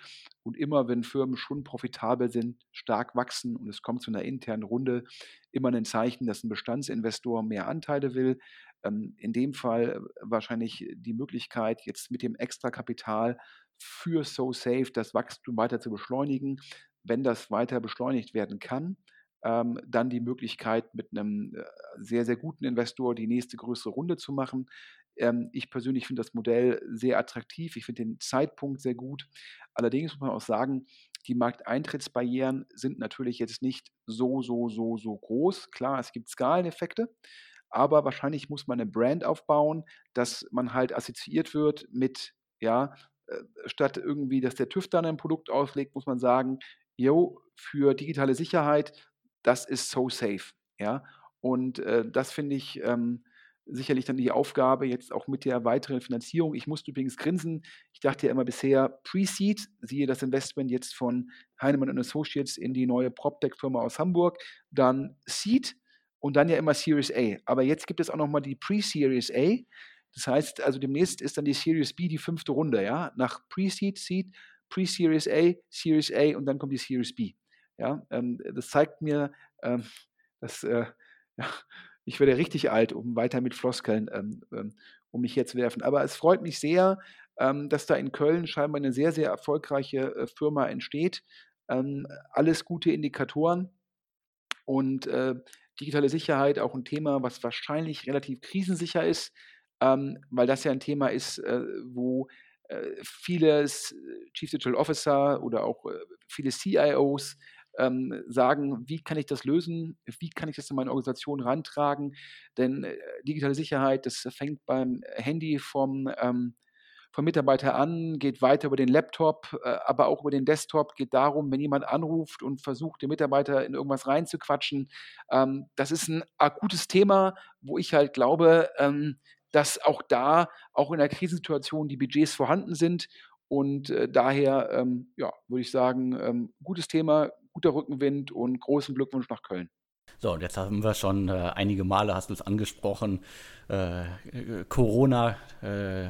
Speaker 2: Und immer, wenn Firmen schon profitabel sind, stark wachsen und es kommt zu einer internen Runde, immer ein Zeichen, dass ein Bestandsinvestor mehr Anteile will. Ähm, in dem Fall wahrscheinlich die Möglichkeit, jetzt mit dem Extrakapital für SoSafe das Wachstum weiter zu beschleunigen. Wenn das weiter beschleunigt werden kann, ähm, dann die Möglichkeit, mit einem äh, sehr, sehr guten Investor die nächste größere Runde zu machen. Ähm, ich persönlich finde das Modell sehr attraktiv. Ich finde den Zeitpunkt sehr gut. Allerdings muss man auch sagen, die Markteintrittsbarrieren sind natürlich jetzt nicht so, so, so, so groß. Klar, es gibt Skaleneffekte, aber wahrscheinlich muss man eine Brand aufbauen, dass man halt assoziiert wird mit ja, äh, statt irgendwie, dass der TÜV dann ein Produkt auslegt, muss man sagen, yo, für digitale Sicherheit, das ist so safe. Ja? Und äh, das finde ich ähm, sicherlich dann die Aufgabe jetzt auch mit der weiteren Finanzierung. Ich musste übrigens grinsen. Ich dachte ja immer bisher Pre-Seed, siehe das Investment jetzt von Heinemann Associates in die neue PropTech-Firma aus Hamburg, dann Seed und dann ja immer Series A. Aber jetzt gibt es auch nochmal die Pre-Series A. Das heißt, also demnächst ist dann die Series B die fünfte Runde, ja, nach Pre-Seed, Seed, Pre-Series A, Series A und dann kommt die Series B. Ja, ähm, das zeigt mir, ähm, dass äh, ja, ich werde richtig alt, um weiter mit Floskeln ähm, ähm, um mich herzuwerfen. Aber es freut mich sehr, ähm, dass da in Köln scheinbar eine sehr, sehr erfolgreiche äh, Firma entsteht. Ähm, alles gute Indikatoren und äh, digitale Sicherheit auch ein Thema, was wahrscheinlich relativ krisensicher ist, ähm, weil das ja ein Thema ist, äh, wo äh, viele Chief Digital Officer oder auch äh, viele CIOs ähm, sagen, wie kann ich das lösen, wie kann ich das in meine Organisation rantragen, denn äh, digitale Sicherheit, das fängt beim Handy vom, ähm, vom Mitarbeiter an, geht weiter über den Laptop, äh, aber auch über den Desktop, geht darum, wenn jemand anruft und versucht, den Mitarbeiter in irgendwas reinzuquatschen. Ähm, das ist ein akutes Thema, wo ich halt glaube, ähm, dass auch da, auch in der Krisensituation, die Budgets vorhanden sind. Und äh, daher, ähm, ja, würde ich sagen, gutes Thema, guter Rückenwind und großen Glückwunsch nach Köln.
Speaker 1: So, und jetzt haben wir schon äh, einige Male, hast du es angesprochen, äh, Corona, äh, äh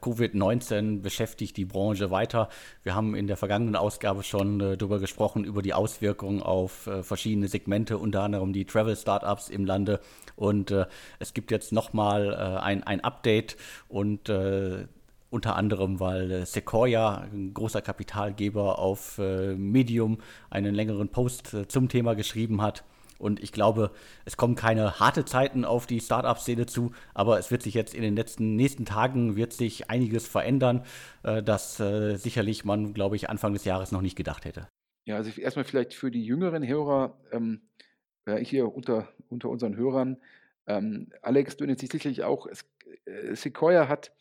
Speaker 1: Covid-19 beschäftigt die Branche weiter. Wir haben in der vergangenen Ausgabe schon äh, darüber gesprochen, über die Auswirkungen auf äh, verschiedene Segmente, unter anderem die Travel-Startups im Lande. Und es gibt jetzt nochmal ein, ein Update und unter anderem, weil Sequoia, ein großer Kapitalgeber auf Medium, einen längeren Post zum Thema geschrieben hat. Und ich glaube, es kommen keine harte Zeiten auf die Startup-Szene zu, aber es wird sich jetzt in den letzten nächsten Tagen wird sich einiges verändern, äh, das äh, sicherlich man, glaube ich, Anfang des Jahres noch nicht gedacht hätte.
Speaker 2: Ja, also erstmal vielleicht für die jüngeren Hörer, ähm, hier unter, unter unseren Hörern, ähm, Alex, du erinnerst dich sicherlich auch, es, äh, Sequoia hat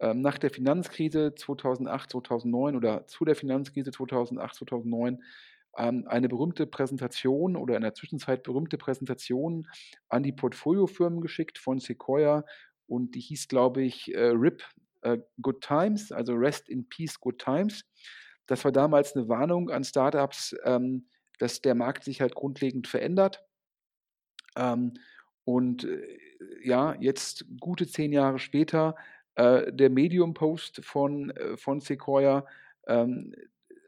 Speaker 2: ähm, nach der Finanzkrise 2008, 2009 oder zu der Finanzkrise 2008, 2009 ähm, eine berühmte Präsentation oder in der Zwischenzeit berühmte Präsentation an die Portfoliofirmen geschickt von Sequoia und die hieß, glaube ich, äh, RIP äh, Good Times, also Rest in Peace Good Times. Das war damals eine Warnung an Startups, ähm, dass der Markt sich halt grundlegend verändert. Ähm, und äh, ja, jetzt gute zehn Jahre später, der Medium-Post von, von Sequoia, ähm,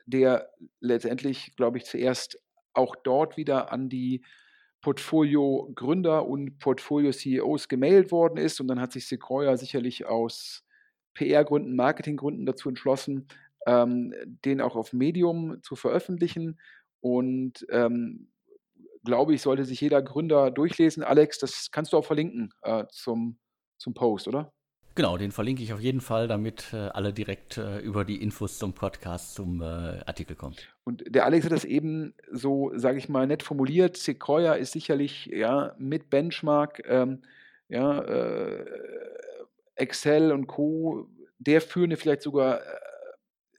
Speaker 2: der letztendlich, glaube ich, zuerst auch dort wieder an die Portfolio-Gründer und Portfolio-CEOs gemailt worden ist. Und dann hat sich Sequoia sicherlich aus PR-Gründen, Marketinggründen dazu entschlossen, ähm, den auch auf Medium zu veröffentlichen. Und ähm, glaube ich, sollte sich jeder Gründer durchlesen. Alex, das kannst du auch verlinken äh, zum, zum Post, oder?
Speaker 1: Genau, den verlinke ich auf jeden Fall, damit äh, alle direkt äh, über die Infos zum Podcast, zum äh, Artikel kommen.
Speaker 2: Und der Alex hat das eben so, sage ich mal, nett formuliert. Sequoia ist sicherlich ja mit Benchmark, ähm, ja, äh, Excel und Co. der führende, vielleicht sogar äh,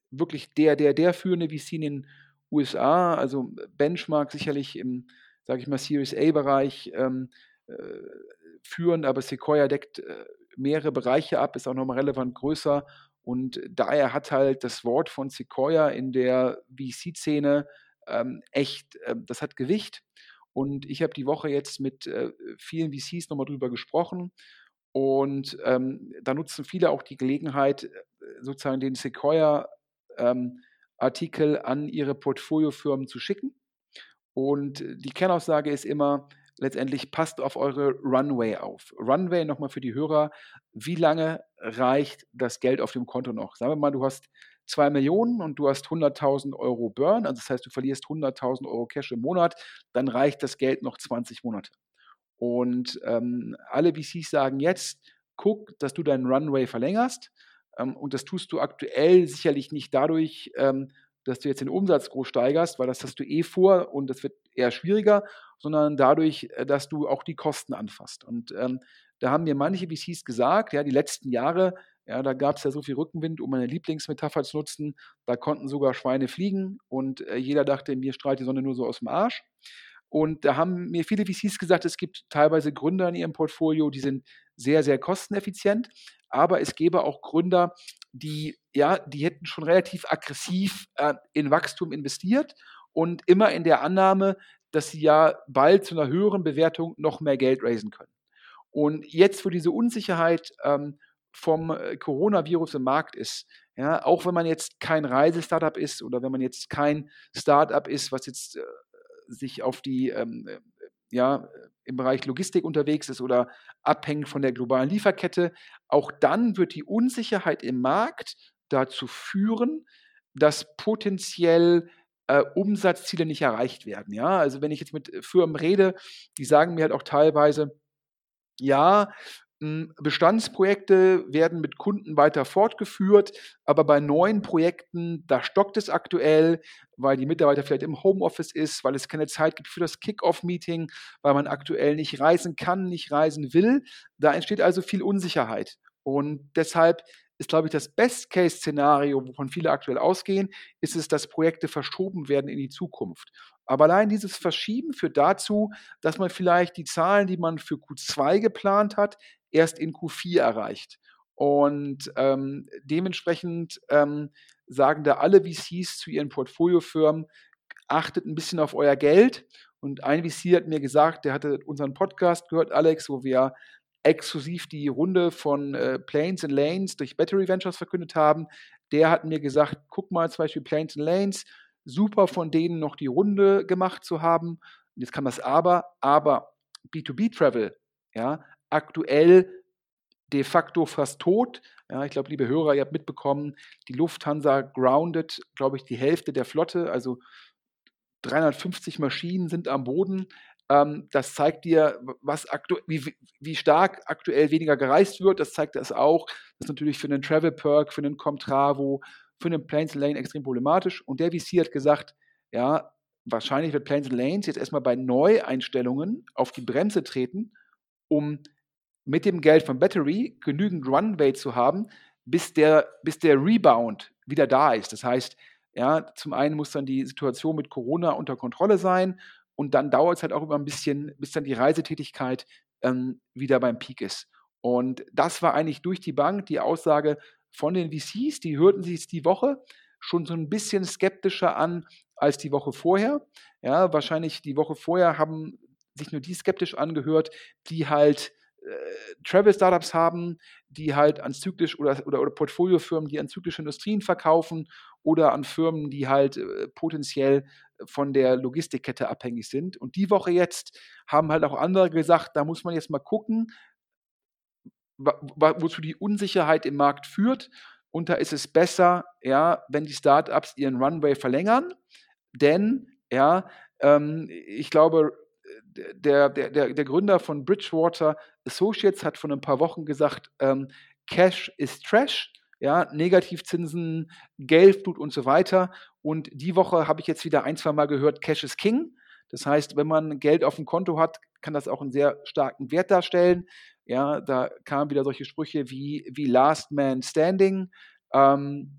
Speaker 2: wirklich der, der, der führende VC in den USA. Also Benchmark sicherlich im, sage ich mal, Series A-Bereich ähm, äh, führend, aber Sequoia deckt mehrere Bereiche ab, ist auch nochmal relevant größer. Und daher hat halt das Wort von Sequoia in der VC-Szene ähm, echt, äh, das hat Gewicht. Und ich habe die Woche jetzt mit äh, vielen VCs nochmal drüber gesprochen. Und ähm, da nutzen viele auch die Gelegenheit, äh, sozusagen den Sequoia-Artikel ähm, an ihre Portfoliofirmen zu schicken. Und die Kernaussage ist immer, letztendlich passt auf eure Runway auf. Runway nochmal für die Hörer, wie lange reicht das Geld auf dem Konto noch? Sagen wir mal, du hast 2 Millionen und du hast 100.000 Euro Burn, also das heißt, du verlierst 100.000 Euro Cash im Monat, dann reicht das Geld noch 20 Monate. Und ähm, alle VCs sagen jetzt, guck, dass du deinen Runway verlängerst. Ähm, und das tust du aktuell sicherlich nicht dadurch, ähm, dass du jetzt den Umsatz groß steigerst, weil das hast du eh vor und das wird eher schwieriger, sondern dadurch, äh, dass du auch die Kosten anfasst. Und ähm, da haben mir manche VCs gesagt, ja, die letzten Jahre, ja, da gab es ja so viel Rückenwind, um meine Lieblingsmetapher zu nutzen, da konnten sogar Schweine fliegen und äh, jeder dachte, mir strahlt die Sonne nur so aus dem Arsch. Und da haben mir viele VCs gesagt, es gibt teilweise Gründer in ihrem Portfolio, die sind sehr, sehr kosteneffizient, aber es gäbe auch Gründer, die, ja, die hätten schon relativ aggressiv äh, in Wachstum investiert und immer in der Annahme, dass sie ja bald zu einer höheren Bewertung noch mehr Geld raisen können. Und jetzt, wo diese Unsicherheit ähm, vom äh, Coronavirus im Markt ist, ja, auch wenn man jetzt kein Reisestartup ist oder wenn man jetzt kein Startup ist, was jetzt äh, sich auf die ähm, ja, im Bereich Logistik unterwegs ist oder abhängig von der globalen Lieferkette, auch dann wird die Unsicherheit im Markt dazu führen, dass potenziell äh, Umsatzziele nicht erreicht werden. Ja? Also wenn ich jetzt mit Firmen rede, die sagen mir halt auch teilweise, ja, Bestandsprojekte werden mit Kunden weiter fortgeführt, aber bei neuen Projekten, da stockt es aktuell, weil die Mitarbeiter vielleicht im Homeoffice ist, weil es keine Zeit gibt für das Kick-off-Meeting, weil man aktuell nicht reisen kann, nicht reisen will. Da entsteht also viel Unsicherheit. Und deshalb ist, glaube ich, das Best-Case-Szenario, wovon viele aktuell ausgehen, ist es, dass Projekte verschoben werden in die Zukunft. Aber allein dieses Verschieben führt dazu, dass man vielleicht die Zahlen, die man für Q2 geplant hat, erst in Q4 erreicht. Und ähm, dementsprechend ähm, sagen da alle VCs zu ihren Portfoliofirmen, achtet ein bisschen auf euer Geld. Und ein VC hat mir gesagt, der hatte unseren Podcast gehört, Alex, wo wir exklusiv die Runde von äh, Planes and Lanes durch Battery Ventures verkündet haben. Der hat mir gesagt, guck mal zum Beispiel Planes and Lanes, super von denen noch die Runde gemacht zu haben. Und jetzt kann das aber, aber B2B Travel, ja, aktuell de facto fast tot. Ja, ich glaube, liebe Hörer, ihr habt mitbekommen, die Lufthansa grounded, glaube ich, die Hälfte der Flotte, also 350 Maschinen sind am Boden. Ähm, das zeigt dir, was wie, wie stark aktuell weniger gereist wird. Das zeigt das auch. Das ist natürlich für einen Travel Perk, für einen Comtravo, für einen Planes Lane extrem problematisch. Und der VC hat gesagt, ja, wahrscheinlich wird Planes Lanes jetzt erstmal bei Neueinstellungen auf die Bremse treten, um mit dem Geld von Battery genügend Runway zu haben, bis der, bis der Rebound wieder da ist. Das heißt, ja, zum einen muss dann die Situation mit Corona unter Kontrolle sein und dann dauert es halt auch immer ein bisschen, bis dann die Reisetätigkeit ähm, wieder beim Peak ist. Und das war eigentlich durch die Bank die Aussage von den VCs, die hörten sich die Woche schon so ein bisschen skeptischer an als die Woche vorher. Ja, wahrscheinlich die Woche vorher haben sich nur die skeptisch angehört, die halt Travel-Startups haben, die halt an zyklisch oder, oder, oder Portfoliofirmen, die an zyklische Industrien verkaufen oder an Firmen, die halt äh, potenziell von der Logistikkette abhängig sind. Und die Woche jetzt haben halt auch andere gesagt, da muss man jetzt mal gucken, wozu die Unsicherheit im Markt führt. Und da ist es besser, ja, wenn die Startups ihren Runway verlängern, denn ja, ähm, ich glaube, der, der, der, der Gründer von Bridgewater Associates hat vor ein paar Wochen gesagt, ähm, Cash ist Trash, ja, Negativzinsen, Geldflut und so weiter. Und die Woche habe ich jetzt wieder ein, zwei Mal gehört, Cash is King. Das heißt, wenn man Geld auf dem Konto hat, kann das auch einen sehr starken Wert darstellen. Ja, da kamen wieder solche Sprüche wie, wie Last Man Standing. Ähm,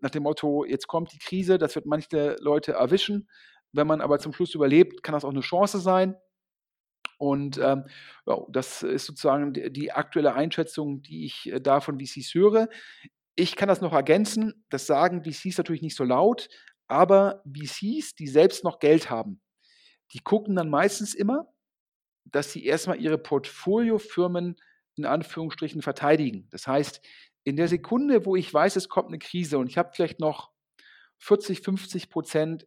Speaker 2: nach dem Motto, jetzt kommt die Krise, das wird manche Leute erwischen. Wenn man aber zum Schluss überlebt, kann das auch eine Chance sein. Und ähm, ja, das ist sozusagen die, aktuelle Einschätzung, die ich äh, da von VCs höre. Ich kann das noch ergänzen, das sagen VCs natürlich nicht so laut, aber VCs, die selbst noch Geld haben, die gucken dann meistens immer, dass sie erstmal ihre Portfoliofirmen in Anführungsstrichen verteidigen. Das heißt, in der Sekunde, wo ich weiß, es kommt eine Krise und ich habe vielleicht noch 40, 50 Prozent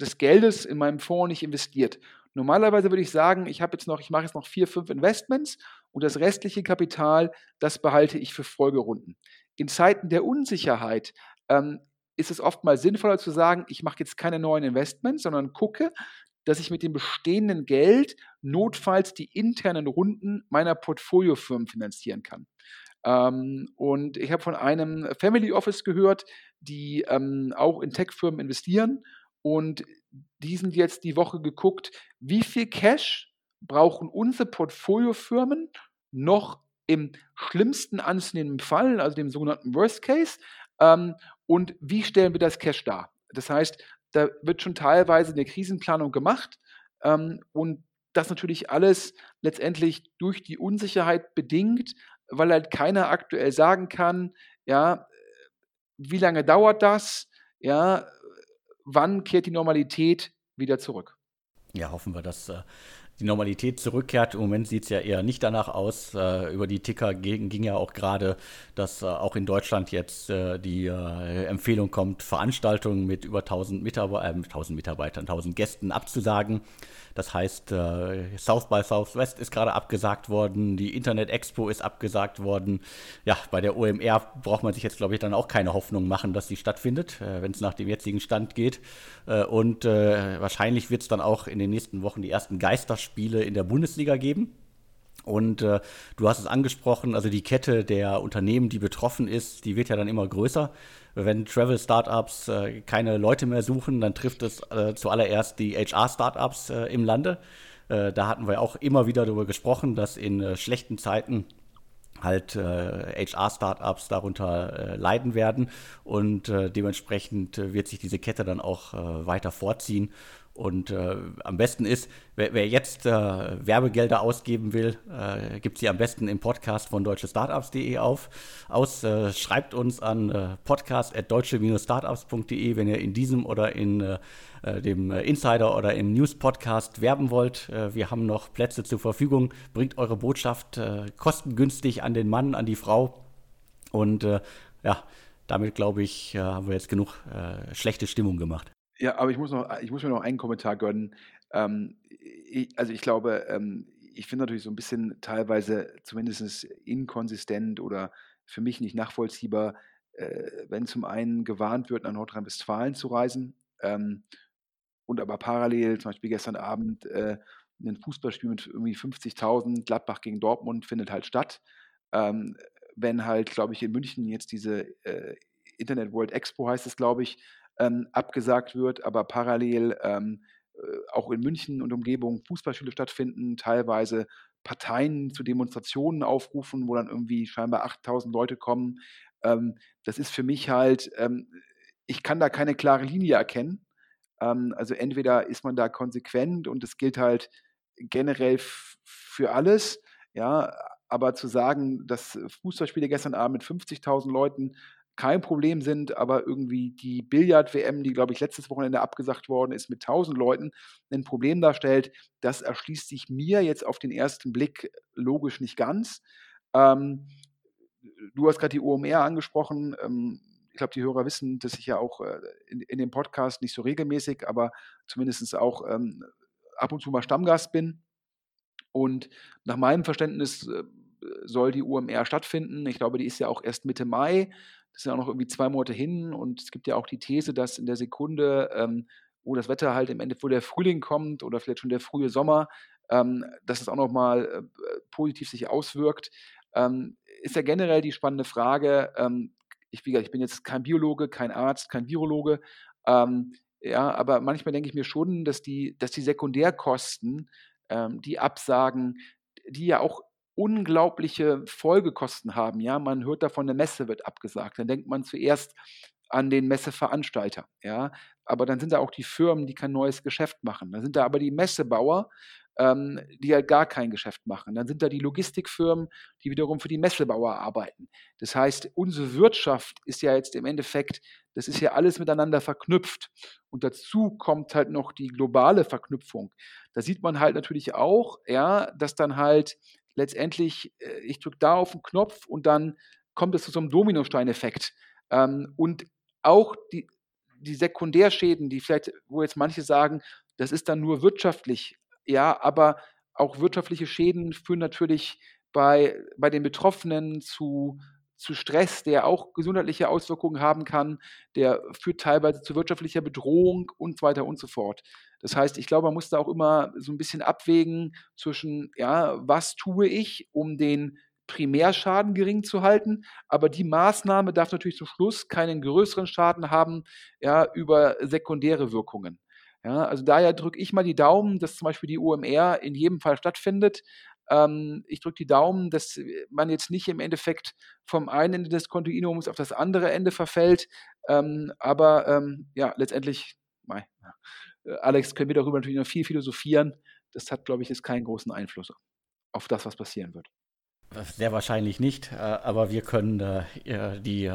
Speaker 2: des Geldes in meinem Fonds nicht investiert. Normalerweise würde ich sagen, ich habe jetzt noch, ich mache jetzt noch vier, fünf Investments und das restliche Kapital, das behalte ich für Folgerunden. In Zeiten der Unsicherheit ähm, ist es oft mal sinnvoller zu sagen, ich mache jetzt keine neuen Investments, sondern gucke, dass ich mit dem bestehenden Geld notfalls die internen Runden meiner Portfoliofirmen finanzieren kann. Ähm, und ich habe von einem Family Office gehört, die ähm, auch in Tech-Firmen investieren und die sind jetzt die Woche geguckt, wie viel Cash brauchen unsere Portfoliofirmen noch im schlimmsten anzunehmenden Fall, also dem sogenannten Worst Case, ähm, und wie stellen wir das Cash dar? Das heißt, da wird schon teilweise eine Krisenplanung gemacht ähm, und das natürlich alles letztendlich durch die Unsicherheit bedingt, weil halt keiner aktuell sagen kann, ja, wie lange dauert das, ja, wann kehrt die Normalität wieder zurück?
Speaker 1: Ja, hoffen wir, dass äh, die Normalität zurückkehrt. Im Moment sieht es ja eher nicht danach aus. Äh, über die Ticker ging, ging, ja auch gerade, dass äh, auch in Deutschland jetzt äh, die äh, Empfehlung kommt, Veranstaltungen mit über 1000, Mitarbeiter, 1000 Mitarbeitern, 1000 Gästen abzusagen. Das heißt, äh, South by Southwest ist gerade abgesagt worden, die Internet Expo ist abgesagt worden. Ja, bei der OMR braucht man sich jetzt, glaube ich, dann auch keine Hoffnung machen, dass sie stattfindet, äh, wenn es nach dem jetzigen Stand geht. Äh, und äh, wahrscheinlich wird es dann auch in den nächsten Wochen die ersten Geisterspiele in der Bundesliga geben. Und äh, du hast es angesprochen, also die Kette der Unternehmen, die betroffen ist, die wird ja dann immer größer. Wenn Travel-Startups äh, keine Leute mehr suchen, dann trifft es äh, zuallererst die HR-Startups äh, im Lande. Äh, da hatten wir auch immer wieder darüber gesprochen, dass in äh, schlechten Zeiten halt HR-Startups darunter leiden werden und dementsprechend wird sich diese Kette dann auch weiter vorziehen und äh, am besten ist, wer, wer jetzt äh, Werbegelder ausgeben will, äh, gibt sie am besten im Podcast von deutschestartups.de auf aus. Äh, schreibt uns an äh, podcast.deutsche-startups.de, wenn ihr in diesem oder in äh, äh, dem Insider oder im News-Podcast werben wollt. wir haben noch Plätze zur Verfügung. Bringt eure Botschaft kostengünstig an den Mann, an die Frau. Und ja, damit glaube ich, haben wir jetzt genug schlechte Stimmung gemacht.
Speaker 2: Ja, aber ich muss noch ich muss mir noch einen Kommentar gönnen. Ähm, i also, ich glaube, ähm, ich finde natürlich so ein bisschen teilweise zumindest inkonsistent oder für mich nicht nachvollziehbar, äh, wenn zum einen gewarnt wird, nach Nordrhein-Westfalen zu reisen, ähm, und aber parallel zum Beispiel gestern Abend, äh, 'nen Fußballspiel mit irgendwie 50.000, Gladbach gegen Dortmund findet halt statt. Ähm, wenn halt, glaube ich, in München jetzt diese, äh, Internet World Expo heißt es, glaube ich, ähm, abgesagt wird, aber parallel ähm, äh, auch in München und Umgebung Fußballspiele stattfinden, teilweise Parteien zu Demonstrationen aufrufen, wo dann irgendwie scheinbar 8000 Leute kommen. Ähm, das ist für mich halt, ähm, ich kann da keine klare Linie erkennen. Ähm, also entweder ist man da konsequent und es gilt halt generell für alles, ja, aber zu sagen, dass Fußballspiele gestern Abend mit 50.000 Leuten kein Problem sind, aber irgendwie die Billard-WM, die, glaube ich, letztes Wochenende abgesagt worden ist, mit 1000 Leuten ein Problem darstellt, das erschließt sich mir jetzt auf den ersten Blick logisch nicht ganz. Ähm, du hast gerade die OMR angesprochen. Ähm, ich glaube, die Hörer wissen, dass ich ja auch äh, in, in, dem Podcast nicht so regelmäßig, aber zumindest auch ähm, ab und zu mal Stammgast bin. Und nach meinem Verständnis äh, soll die OMR stattfinden. Ich glaube, die ist ja auch erst Mitte Mai. Das sind auch noch irgendwie zwei Monate hin und es gibt ja auch die These, dass in der Sekunde, ähm, wo das Wetter halt im Ende, wo der Frühling kommt oder vielleicht schon der frühe Sommer, ähm, dass es auch nochmal äh, positiv sich auswirkt. Ähm, ist ja generell die spannende Frage, ähm, ich, ich bin jetzt kein Biologe, kein Arzt, kein Virologe, ähm, ja, aber manchmal denke ich mir schon, dass die, dass die Sekundärkosten, ähm, die Absagen, die ja auch unglaubliche Folgekosten haben. Ja, man hört davon, eine Messe wird abgesagt. Dann denkt man zuerst an den Messeveranstalter. Ja, aber dann sind da auch die Firmen, die kein neues Geschäft machen. Dann sind da aber die Messebauer, ähm, die halt gar kein Geschäft machen. Dann sind da die Logistikfirmen, die wiederum für die Messebauer arbeiten. Das heißt, unsere Wirtschaft ist ja jetzt im Endeffekt, das ist ja alles miteinander verknüpft. Und dazu kommt halt noch die globale Verknüpfung. Da sieht man halt natürlich auch, ja, dass dann halt letztendlich, äh, ich drücke da auf den Knopf und dann kommt es zu so einem Dominosteineffekt. Ähm, und auch die, die Sekundärschäden, die vielleicht, wo jetzt manche sagen, das ist dann nur wirtschaftlich, ja, aber auch wirtschaftliche Schäden führen natürlich bei, bei den Betroffenen zu, zu Stress, der auch gesundheitliche Auswirkungen haben kann, der führt teilweise zu wirtschaftlicher Bedrohung und so weiter und so fort. Das heißt, ich glaube, man muss da auch immer so ein bisschen abwägen zwischen, ja, was tue ich, um den Primärschaden gering zu halten, aber die Maßnahme darf natürlich zum Schluss keinen größeren Schaden haben, ja, über sekundäre Wirkungen. Ja, also daher drücke ich mal die Daumen, dass zum Beispiel die OMR in jedem Fall stattfindet. Ähm, ich drücke die Daumen, dass man jetzt nicht im Endeffekt vom einen Ende des Kontinuums auf das andere Ende verfällt. Ähm, aber ähm, ja, letztendlich, mei. Äh, Alex, können wir darüber natürlich noch viel philosophieren. Das hat, glaube ich, jetzt keinen großen Einfluss auf das, was passieren wird.
Speaker 1: Sehr wahrscheinlich nicht, äh, aber wir können äh, die,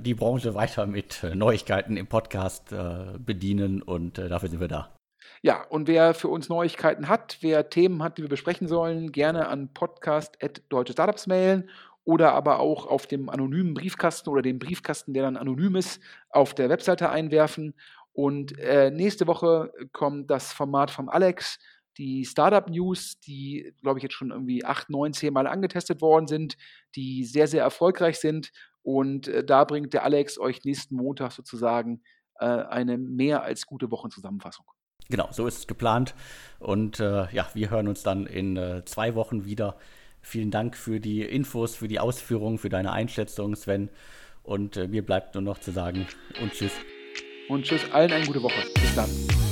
Speaker 1: die Branche weiter mit Neuigkeiten im Podcast bedienen und dafür sind wir da.
Speaker 2: Ja, und wer für uns Neuigkeiten hat, wer Themen hat, die wir besprechen sollen, gerne an podcast.deutsche Startups mailen oder aber auch auf dem anonymen Briefkasten oder dem Briefkasten, der dann anonym ist, auf der Webseite einwerfen. Und äh, nächste Woche kommt das Format vom Alex, die Startup News, die, glaube ich, jetzt schon irgendwie acht, neun, zehn Mal angetestet worden sind, die sehr, sehr erfolgreich sind. Und äh, da bringt der Alex euch nächsten Montag sozusagen äh, eine mehr als gute Wochenzusammenfassung.
Speaker 1: Genau, so ist es geplant. Und äh, ja, wir hören uns dann in äh, zwei Wochen wieder. Vielen Dank für die Infos, für die Ausführungen, für deine Einschätzung, Sven. Und äh, mir bleibt nur noch zu sagen und tschüss.
Speaker 2: Und tschüss, allen eine gute Woche. Bis dann.